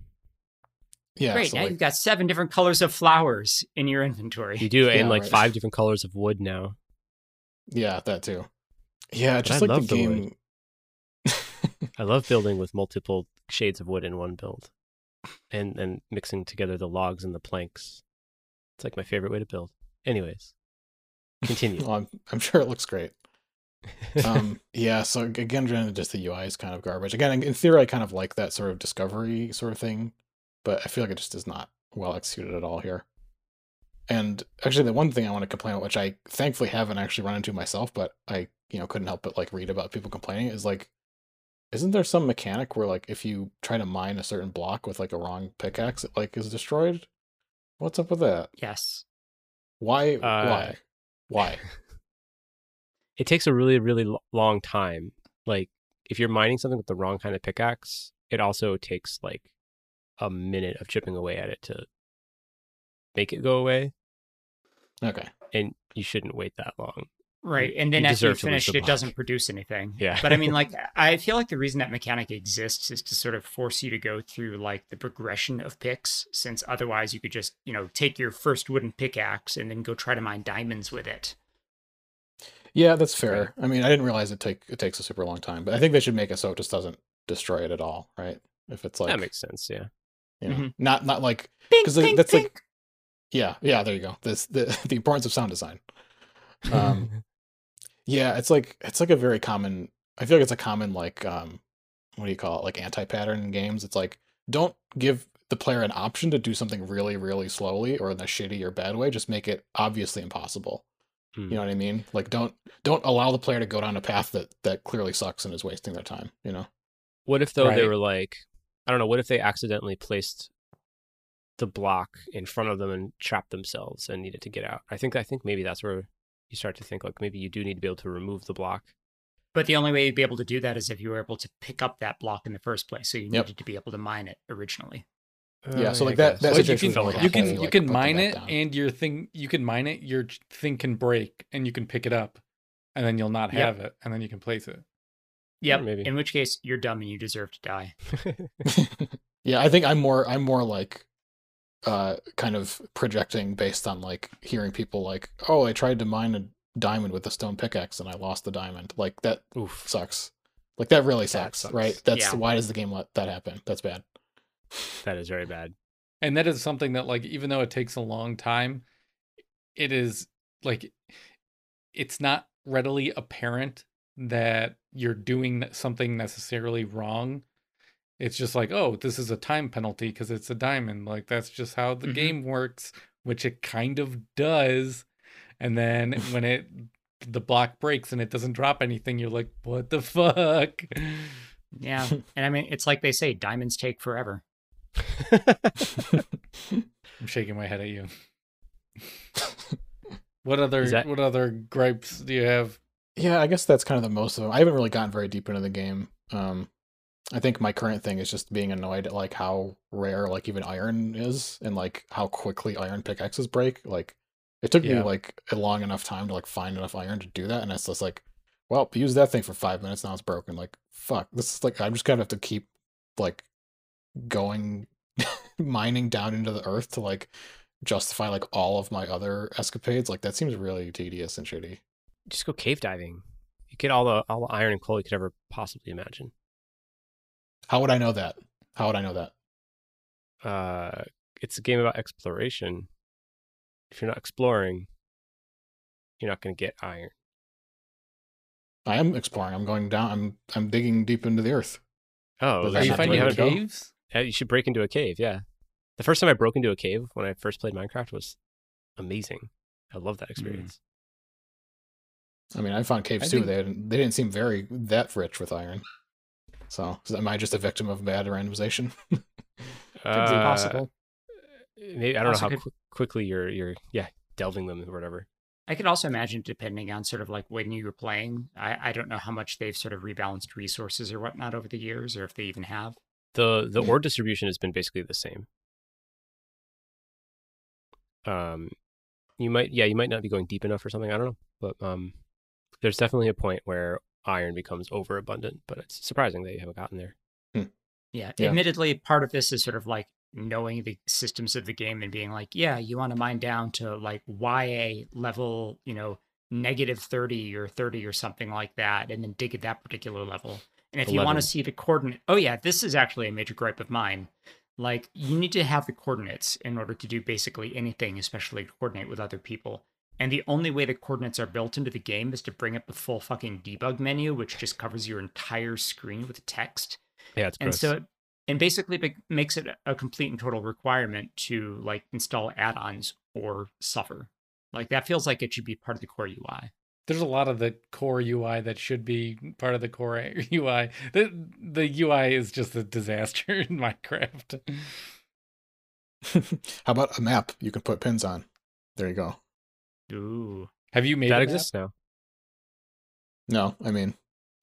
yeah. Great, so, now like, you've got seven different colors of flowers in your inventory. You do, Yeah, and like right. five different colors of wood now. yeah, that too. Yeah, But just I like the love the wood. game. I love building with multiple shades of wood in one build, and and mixing together the logs and the planks. It's like my favorite way to build. Anyways, continue. well, I'm, I'm sure it looks great. um yeah so again just the ui is kind of garbage again in theory i kind of like that sort of discovery sort of thing but i feel like it just is not well executed at all here and actually the one thing i want to complain about which i thankfully haven't actually run into myself but i you know couldn't help but like read about people complaining is like isn't there some mechanic where like if you try to mine a certain block with like a wrong pickaxe it like is destroyed what's up with that Yes. why Uh, why why it takes a really really long time. Like if you're mining something with the wrong kind of pickaxe, it also takes like a minute of chipping away at it to make it go away, okay and you shouldn't wait that long. Right. And then you after you deserve to finish it, it doesn't produce anything. Yeah. But I mean, like, I feel like the reason that mechanic exists is to sort of force you to go through, like, the progression of picks, since otherwise you could just, you know, take your first wooden pickaxe and then go try to mine diamonds with it. Yeah, that's fair. I mean, I didn't realize it take it takes a super long time, but I think they should make it so it just doesn't destroy it at all, right? If it's like that makes sense. Yeah. you know, Mhm. not not like because the- bink, that's like- yeah, yeah, there you go. This the the importance of sound design. Um yeah, it's like it's like a very common I feel like it's a common like um what do you call it? Like anti-pattern in games. It's like don't give the player an option to do something really really slowly or in a shitty or bad way, just make it obviously impossible. Hmm. You know what I mean? Like don't don't allow the player to go down a path that that clearly sucks and is wasting their time, you know? What if though they were like, I don't know. What if they accidentally placed the block in front of them and trapped themselves and needed to get out? I think I think maybe that's where you start to think like maybe you do need to be able to remove the block. But the only way you'd be able to do that is if you were able to pick up that block in the first place. So you Yep. needed to be able to mine it originally. Yeah, Uh, so, like, I that- guess. that Well, you can felt like you can whole, you like, can mine it down. and your thing you can mine it your thing can break and you can pick it up and then you'll not Yep. have it and then you can place it Yep. maybe. In which case, you're dumb and you deserve to die. yeah, I think I'm more I'm more like uh kind of projecting based on like hearing people like, "Oh, I tried to mine a diamond with a stone pickaxe and I lost the diamond." Like that Oof. sucks. Like that really That sucks, sucks. right? That's Yeah. why does the game let that happen? That's bad. That is very bad. and that is something that like even though it takes a long time it is like it's not readily apparent that you're doing something necessarily wrong It's just like, oh, this is a time penalty because it's a diamond. Like that's just how the Mhm. game works, which it kind of does. And then when it the block breaks and it doesn't drop anything, you're like, what the fuck? Yeah. and I mean, it's like they say, diamonds take forever. I'm shaking my head at you. What other that- what other gripes do you have? Yeah, I guess that's kind of the most of them. I haven't really gotten very deep into the game. Um, I think my current thing is just being annoyed at like how rare like even iron is, and like how quickly iron pickaxes break. Like, it took me like a long enough time to like find enough iron to do that, and it's just like, well, use that thing for five minutes, now it's broken. Like, fuck, this is like I'm just gonna have to keep like going mining down into the earth to like justify like all of my other escapades. Like, that seems really tedious and shitty. Just go cave diving. You get all the all the iron and coal you could ever possibly imagine. How would I know that? How would I know that? Uh, it's a game about exploration. If you're not exploring, you're not going to get iron. I am exploring. I'm going down. I'm I'm digging deep into the earth. Oh, Are you finding the way go? caves? Yeah, you should break into a cave. Yeah, the first time I broke into a cave when I first played Minecraft was amazing. I love that experience. I mean, I found caves I too. think- They didn't, they didn't seem very that rich with iron. So, so am I just a victim of bad randomization? Could be Uh, possible. Maybe I don't Also know how could- quick quickly you're you're yeah delving them or whatever. I could also imagine, depending on sort of like when you were playing, I, I don't know how much they've sort of rebalanced resources or whatnot over the years, or if they even have. the The ore distribution has been basically the same. Um, you might yeah you might not be going deep enough or something. I don't know, but um, there's definitely a point where iron becomes overabundant. But it's surprising that you haven't gotten there. Hmm. Yeah. Yeah. Admittedly, part of this is sort of like knowing the systems of the game and being like, yeah, you want to mine down to like YA level, you know, negative 30 or 30 or something like that, and then dig at that particular level. And if you want to see the coordinate, oh, yeah, this is actually a major gripe of mine. Like, you need to have the coordinates in order to do basically anything, especially coordinate with other people. And the only way the coordinates are built into the game is to bring up the full fucking debug menu, which just covers your entire screen with text Yeah, it's and gross. so it, and basically be- makes it a complete and total requirement to like install add-ons or suffer like that feels like it should be part of the core ui There's a lot of the core UI that should be part of the core UI. The the UI is just a disaster in Minecraft. How about a map you can put pins on? There you go. Ooh Have you made that a map? exists now. No, I mean,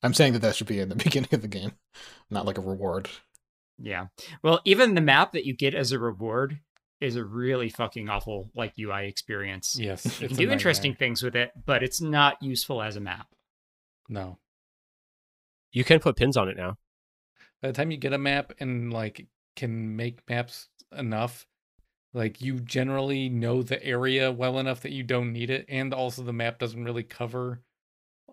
I'm saying that that should be in the beginning of the game, not like a reward. yeah well even the map that you get as a reward is a really fucking awful like ui experience Yes, you can do interesting things with it but it's not useful as a map No, You can put pins on it now. by the time you get a map and like can make maps enough, like you generally know the area well enough that you don't need it, and also the map doesn't really cover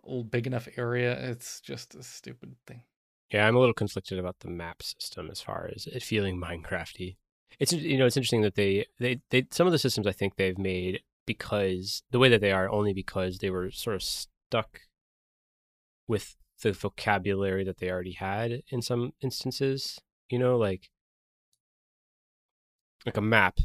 a big enough area. It's just a stupid thing. Yeah, I'm a little conflicted about the map system as far as it feeling Minecrafty. It's you know it's interesting that they they they some of the systems I think they've made because the way that they are only because they were sort of stuck with the vocabulary that they already had in some instances. You know, like like a map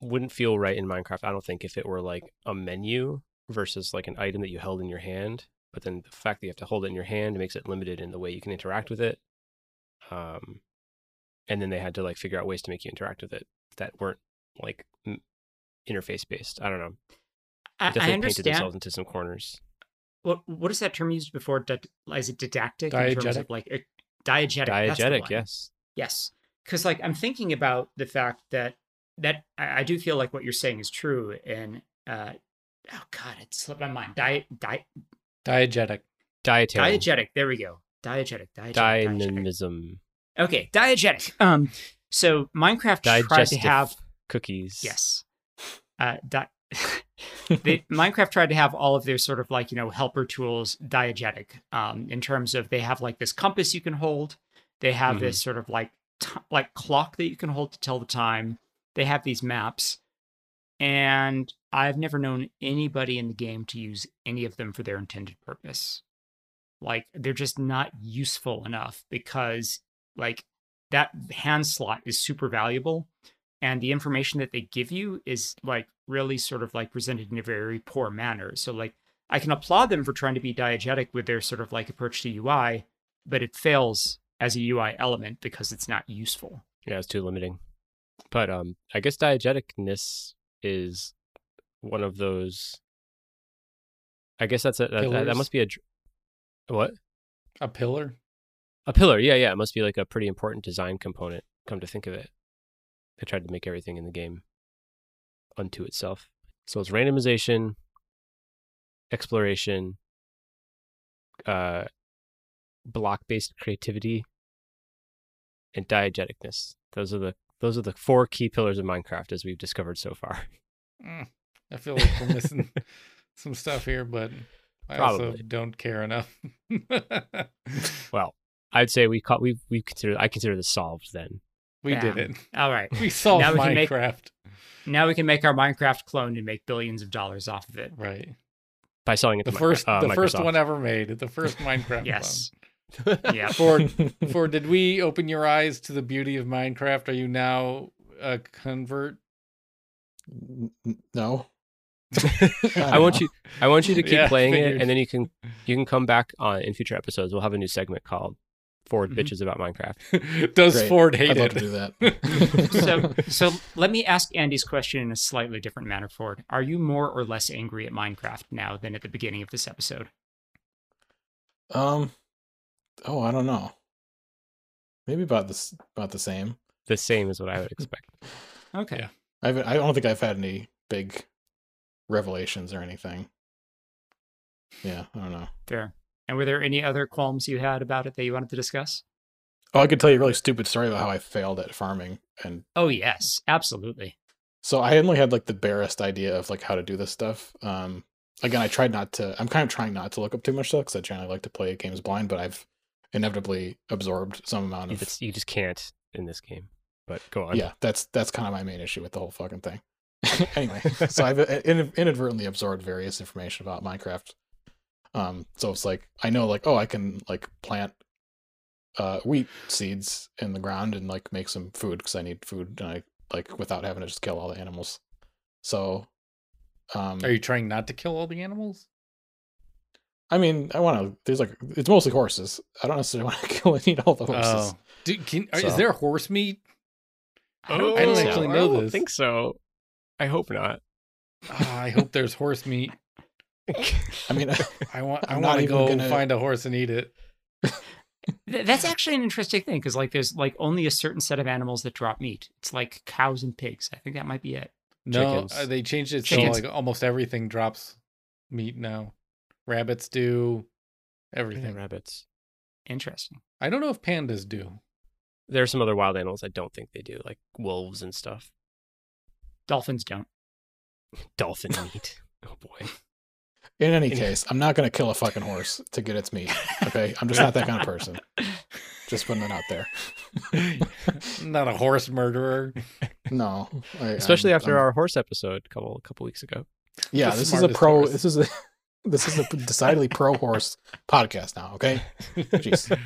wouldn't feel right in Minecraft. I don't think if it were like a menu versus like an item that you held in your hand. But then the fact that you have to hold it in your hand makes it limited in the way you can interact with it. Um, and then they had to like figure out ways to make you interact with it that weren't like m- interface based. I don't know. i, They I definitely painted understand themselves into some corners. what what is that term used before Di- is it didactic in terms of like a, diegetic Diegetic, yes. Yes, because like I'm thinking about the fact that that I, I do feel like what you're saying is true, and uh, oh god, it slipped my mind. Diet, diet, Diegetic. Dietary. diegetic. There we go. Diegetic. Diegetic. diegetic. Okay, diegetic. Um, so Minecraft tried to have cookies. yes, uh, di- they, Minecraft tried to have all of their sort of like you know helper tools diegetic. Um, in terms of they have like this compass you can hold. They have Mhm. this sort of like t- like clock that you can hold to tell the time. They have these maps, and I've never known anybody in the game to use any of them for their intended purpose. Like they're just not useful enough because Like that hand slot is super valuable. And the information that they give you is like really sort of like presented in a very poor manner. So like I can applaud them for trying to be diegetic with their sort of like approach to UI, but it fails as a UI element because it's not useful. Yeah, it's too limiting. But um, I guess diegeticness is one of those. I guess that's a that, that, that must be a dr- what A pillar? a pillar. Yeah, yeah, it must be like a pretty important design component. Come to think of it, they tried to make everything in the game unto itself. So it's randomization, exploration, uh, block-based creativity, and diegeticness. Those are the those are the four key pillars of Minecraft as we've discovered so far. Mm, I feel like we're missing some stuff here, but I also don't care enough. Well, I'd say we caught we we consider I consider this solved then. we did it. All right. We solved Now we can make- Minecraft. Now we can make our Minecraft clone and make billions of dollars off of it. Right. By selling it The to Mi- first uh, the first one ever made. The first Minecraft Yes. clone. Yeah. For for did we open your eyes to the beauty of Minecraft? Are you now a convert? N- n- no. I want you I want you to keep Yeah, playing it and then you can you can come back on in future episodes. We'll have a new segment called Ford Mhm. Bitches about Minecraft. Does Great. Ford hate I'd love it? to do that. so so let me ask Andy's question in a slightly different manner, Ford. Are you more or less angry at Minecraft now than at the beginning of this episode? Um. Oh, I don't know. Maybe about this about the same. The same is what I would expect. Okay. Yeah. I haven't, I don't think I've had any big revelations or anything. Yeah, I don't know. Fair. And were there any other qualms you had about it that you wanted to discuss? Oh, I could tell you a really stupid story about how I failed at farming, and Oh yes, absolutely. so I only had like the barest idea of like how to do this stuff. Um, again, I tried not to. I'm kind of trying not to look up too much stuff because I generally like to play games blind, but I've inevitably absorbed some amount of just, you just can't in this game. But go on. yeah that's that's kind of my main issue with the whole fucking thing anyway so i've uh, inadvertently absorbed various information about minecraft um so it's like i know like oh i can like plant uh wheat seeds in the ground and like make some food because i need food and i like without having to just kill all the animals so um Are you trying not to kill all the animals? I mean i want to there's like it's mostly horses i don't necessarily want to kill and eat all the horses Oh, Do, can, are- is there horse meat? I don't I don't think so. actually I know don't this. think so. I hope not. Ah, I hope there's horse meat. i mean I want. I I'm not want to go gonna- find a horse and eat it. That's actually an interesting thing because like there's like only a certain set of animals that drop meat. It's like cows and pigs. I think that might be it. No, uh, they changed it Chickens. so like almost everything drops meat now. Rabbits do. Yeah, Everything. rabbits. Interesting. I don't know if pandas do. There are some other wild animals I don't think they do, like wolves and stuff. Dolphins don't. Dolphin meat. Oh boy. in any In- case i'm not going to kill a fucking horse to get its meat okay i'm just not that kind of person just putting it out there Not a horse murderer. No, I, Especially I'm- after I'm- our horse episode a couple a couple weeks ago. yeah. the This is a pro. horse. This is a this is a decidedly pro horse podcast now. Okay, Jeez.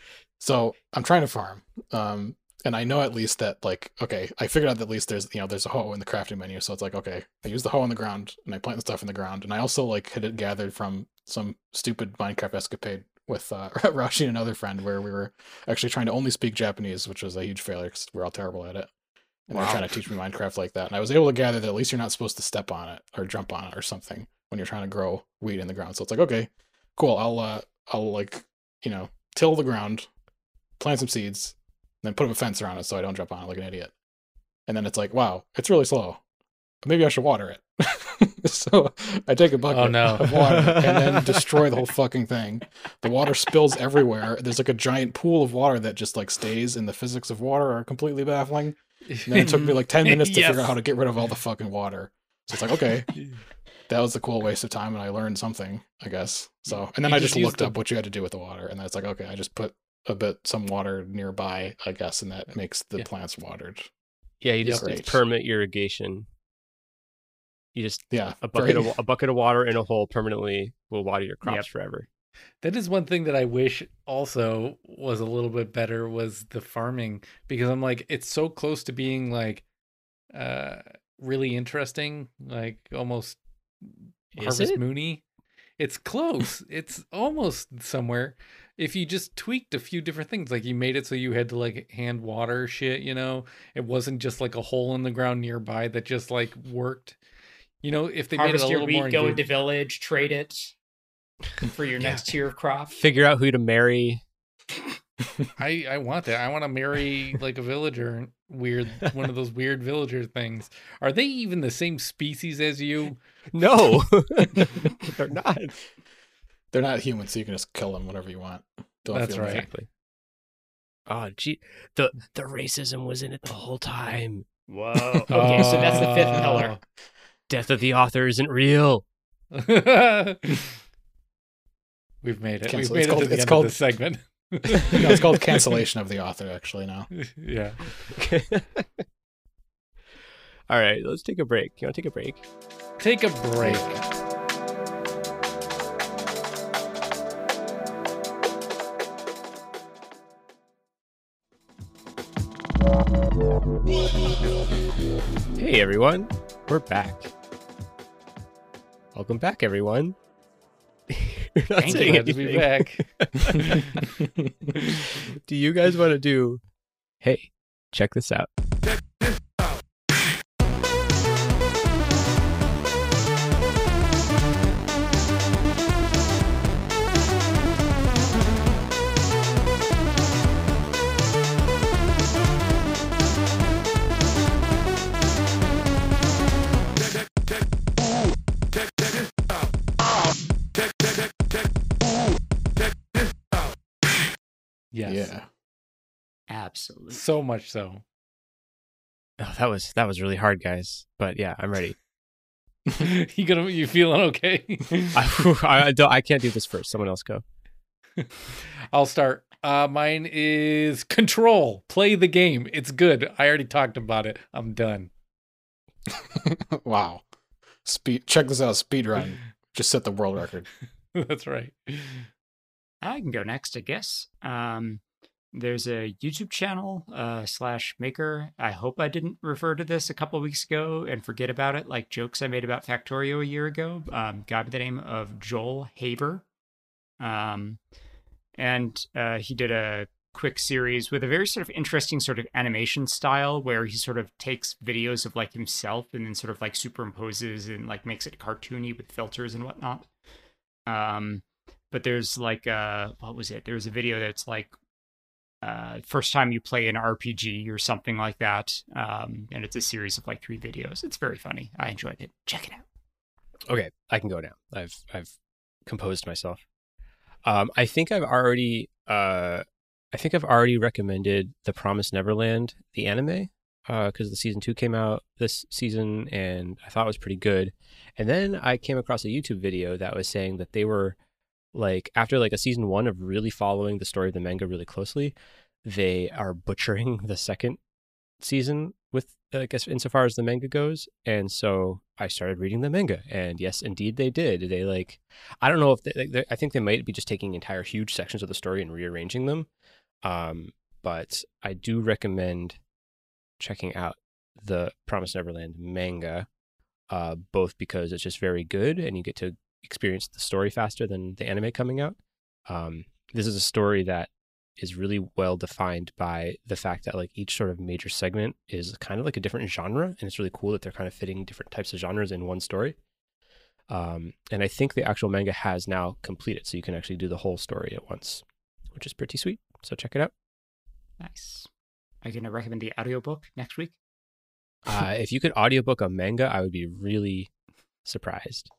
so I'm trying to farm, um, and I know at least that like okay, I figured out that at least there's you know there's a hoe in the crafting menu, so it's like okay, I use the hoe on the ground and I plant the stuff in the ground, and I also like had it gathered from some stupid Minecraft escapade with uh, Rashi and another friend where we were actually trying to only speak Japanese, which was a huge failure because we're all terrible at it. And they were trying to teach me Minecraft like that, and I was able to gather that at least you're not supposed to step on it or jump on it or something when you're trying to grow wheat in the ground. So it's like okay, cool. I'll uh, I'll like you know till the ground, plant some seeds, then put up a fence around it so I don't jump on it like an idiot. And then it's like, wow, it's really slow. Maybe I should water it. so I take a bucket Oh, no. of water and then destroy the whole fucking thing. The water spills everywhere. There's like a giant pool of water that just like stays, and the physics of water are completely baffling. And then it took me like 10 minutes to Yes. figure out how to get rid of all the fucking water. So it's like, okay, that was a cool waste of time, and I learned something, I guess. So, and then You I just just looked the- up what you had to do with the water, and then it's like, okay, I just put a bit some water nearby, I guess, and that makes the Yeah. plants watered. Yeah, you just Great. it's permanent irrigation. You just Yeah, a bucket very- of a bucket of water in a hole permanently will water your crops Yep. forever. That is one thing that I wish also was a little bit better was the farming because I'm like it's so close to being like uh really interesting, like almost Is Harvest it? Moony. It's close. it's almost somewhere. If you just tweaked a few different things, like you made it so you had to like hand water shit, you know, it wasn't just like a hole in the ground nearby that just like worked. You know, if they Harvest made it a your little more wheat, go engaging- into village, trade it for your Yeah. next tier of crop. Figure out who to marry. I I want that. I want to marry like a villager. Weird, one of those weird villager things. Are they even the same species as you? No, they're not. They're not human, so you can just kill them whenever you want. Don't That's feel right. Exactly. Oh, gee, the the racism was in it the whole time. Whoa. Okay, so that's the fifth ah. pillar. Death of the author isn't real. We've made it. Cancel- We've made it's it called- to the it's end called- of this segment. no, it's called cancellation of the author, actually, now. yeah. All right, let's take a break. You want to take a break? Take a break. Hey everyone, we're back. Welcome back, everyone. You're not Thank saying Glad to be back. do you guys want to do? Hey, check this out. Absolutely. So much so. Oh, that was that was really hard, guys. But yeah, I'm ready. you gonna you feeling okay? I, I, don't, I can't do this first. Someone else go. I'll start. Uh, mine is Control. Play the game. It's good. I already talked about it. I'm done. wow. Speed. Check this out. Speed run. Just set the world record. That's right. I can go next, I guess. Um, there's a YouTube channel uh, slash maker. I hope I didn't refer to this a couple weeks ago and forget about it, like jokes I made about Factorio a year ago. Um, guy by the name of Joel Haber. Um, and uh, he did a quick series with a very sort of interesting sort of animation style where he sort of takes videos of like himself and then sort of like superimposes and like makes it cartoony with filters and whatnot. Um, but there's like uh what was it? There was a video that's like uh first time you play an RPG or something like that. Um and it's a series of like three videos. It's very funny. I enjoyed it. Check it out. Okay, I can go now. I've I've composed myself. Um, I think I've already uh, I think I've already recommended The Promised Neverland, the anime, because the season two came out this season, and I thought it was pretty good. And then I came across a YouTube video that was saying that they were like after like a season one of really following the story of the manga really closely, they are butchering the second season with I guess insofar as the manga goes. And so I started reading the manga, and yes, indeed they did. They like I don't know if they, they I think they might be just taking entire huge sections of the story and rearranging them. Um, but I do recommend checking out the Promise Neverland manga, uh, both because it's just very good and you get to experience the story faster than the anime coming out. Um, this is a story that is really well defined by the fact that like each sort of major segment is kind of like a different genre and it's really cool that they're kind of fitting different types of genres in one story um, and i think the actual manga has now completed so you can actually do the whole story at once which is pretty sweet so check it out Nice. Are you gonna recommend the audiobook next week? uh, if you could audiobook a manga i would be really surprised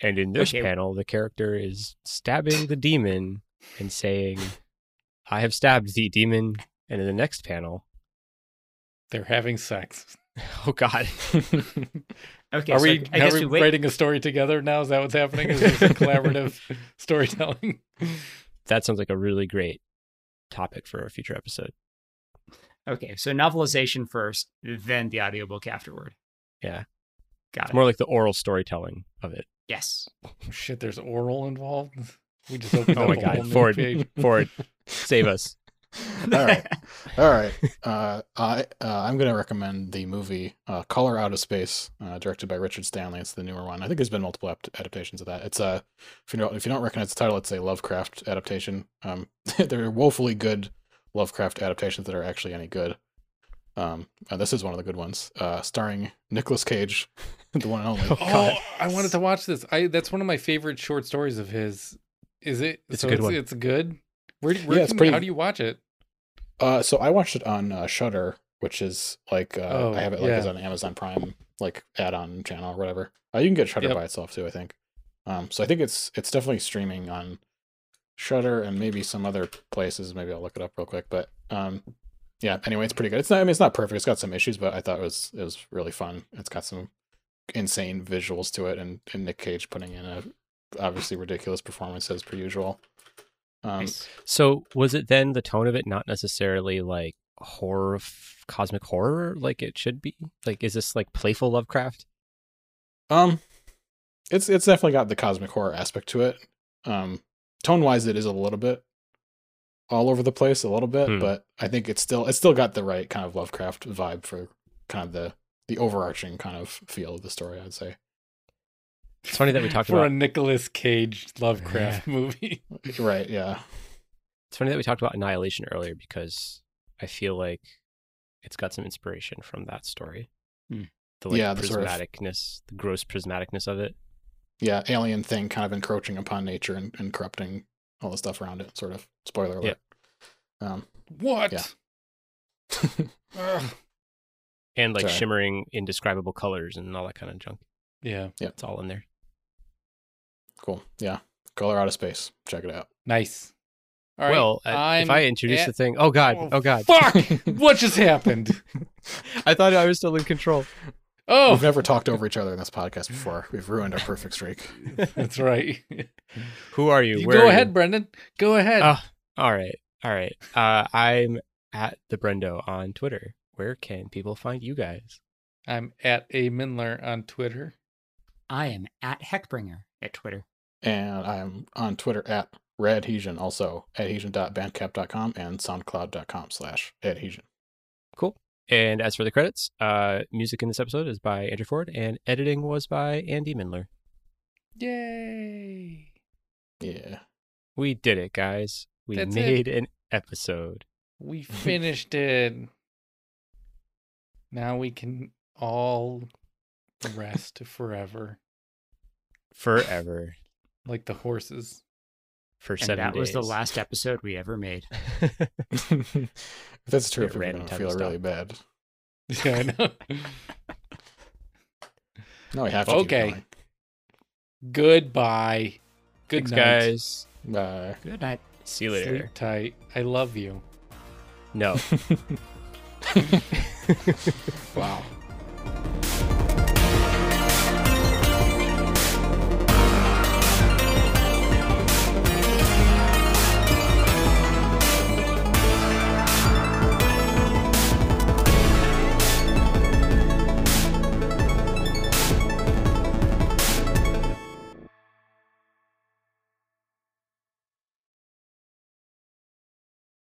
and in this Okay. panel the character is stabbing the demon and saying i have stabbed the demon and in the next panel They're having sex. oh god Okay, are so we, I, I guess are we we wait. writing a story together now? Is that what's happening? Is this a collaborative storytelling? that sounds like a really great topic for a future episode. Okay, so novelization first, then the audiobook afterward. Yeah. Got It's it. more like the oral storytelling of it. Yes. Shit, there's oral involved. We just opened Oh up my a God, whole new page. Ford, save us. All right. All right. Uh, I uh, I'm gonna recommend the movie uh, Color Out of Space, uh, directed by Richard Stanley. It's the newer one. I think there's been multiple ap- adaptations of that. It's a if you know if you don't recognize the title, it's a Lovecraft adaptation. Um, they're woefully good Lovecraft adaptations that are actually any good. Um, and this is one of the good ones, uh, starring Nicolas Cage, the one and only. Oh, I wanted to watch this. I that's one of my favorite short stories of his. Is it? It's a good it's, one. It's good. Where, where Yeah, it's pretty- How do you watch it? Uh, so I watched it on uh, Shudder, which is like uh, Oh, I have it like yeah. as an Amazon Prime like add-on channel or whatever. Uh, you can get Shudder Yep. by itself too, I think. Um, so I think it's it's definitely streaming on Shudder and maybe some other places. Maybe I'll look it up real quick. But um, yeah. Anyway, it's pretty good. It's not. I mean, it's not perfect. It's got some issues, but I thought it was it was really fun. It's got some insane visuals to it, and, and Nick Cage putting in a obviously ridiculous performance as per usual. Um, Nice. So was it then the tone of it not necessarily like horror, f- cosmic horror, like it should be? Like, is this like playful Lovecraft? Um, it's it's definitely got the cosmic horror aspect to it. Um, tone wise, it is a little bit all over the place, a little bit, Hmm. but I think it's still it's still got the right kind of Lovecraft vibe for kind of the the overarching kind of feel of the story. I'd say. It's funny that we talked for about. a Nicolas Cage Lovecraft movie. Right? Yeah. It's funny that we talked about Annihilation earlier because I feel like it's got some inspiration from that story. Hmm. The like Yeah, the sort of- prismaticness, the gross prismaticness of it. Yeah. Alien thing kind of encroaching upon nature and, and corrupting all the stuff around it. Sort of. Spoiler alert. Um. What? Yeah. Ugh. And like Sorry. shimmering, indescribable colors and all that kind of junk. Yeah. yeah, It's all in there. cool. Yeah. Color out of space. Check it out. Nice. All right. well, uh, if I introduce the thing, oh god, oh, god, Fuck! what just happened? I thought I was still in control. Oh, We've never talked over each other in this podcast before. We've ruined our perfect streak. that's right. Who are you? You Where go are ahead, Brendan. Go ahead. Oh, all right, all right. Uh, I'm at the Brendo on Twitter. Where can people find you guys? I'm at a Mindler on Twitter. I am at Heckbringer at Twitter. And I'm on Twitter at Radhesion, also adhesion.bandcamp.com and soundcloud.com slash adhesion. Cool. And as for the credits, uh, music in this episode is by Andrew Ford, and editing was by Andy Mindler. Yay! Yeah. We did it, guys. We That's it. made an episode. We finished it. Now we can all rest forever, Forever. like the horses. For And seven that was the last episode we ever made. that's true, Yeah, if you're random going feel to really bad. Yeah, I know. No, we have to. Okay. Goodbye. Good Thanks, night. guys. Bye. Good night. See you later. Sleep tight. I love you. No. wow.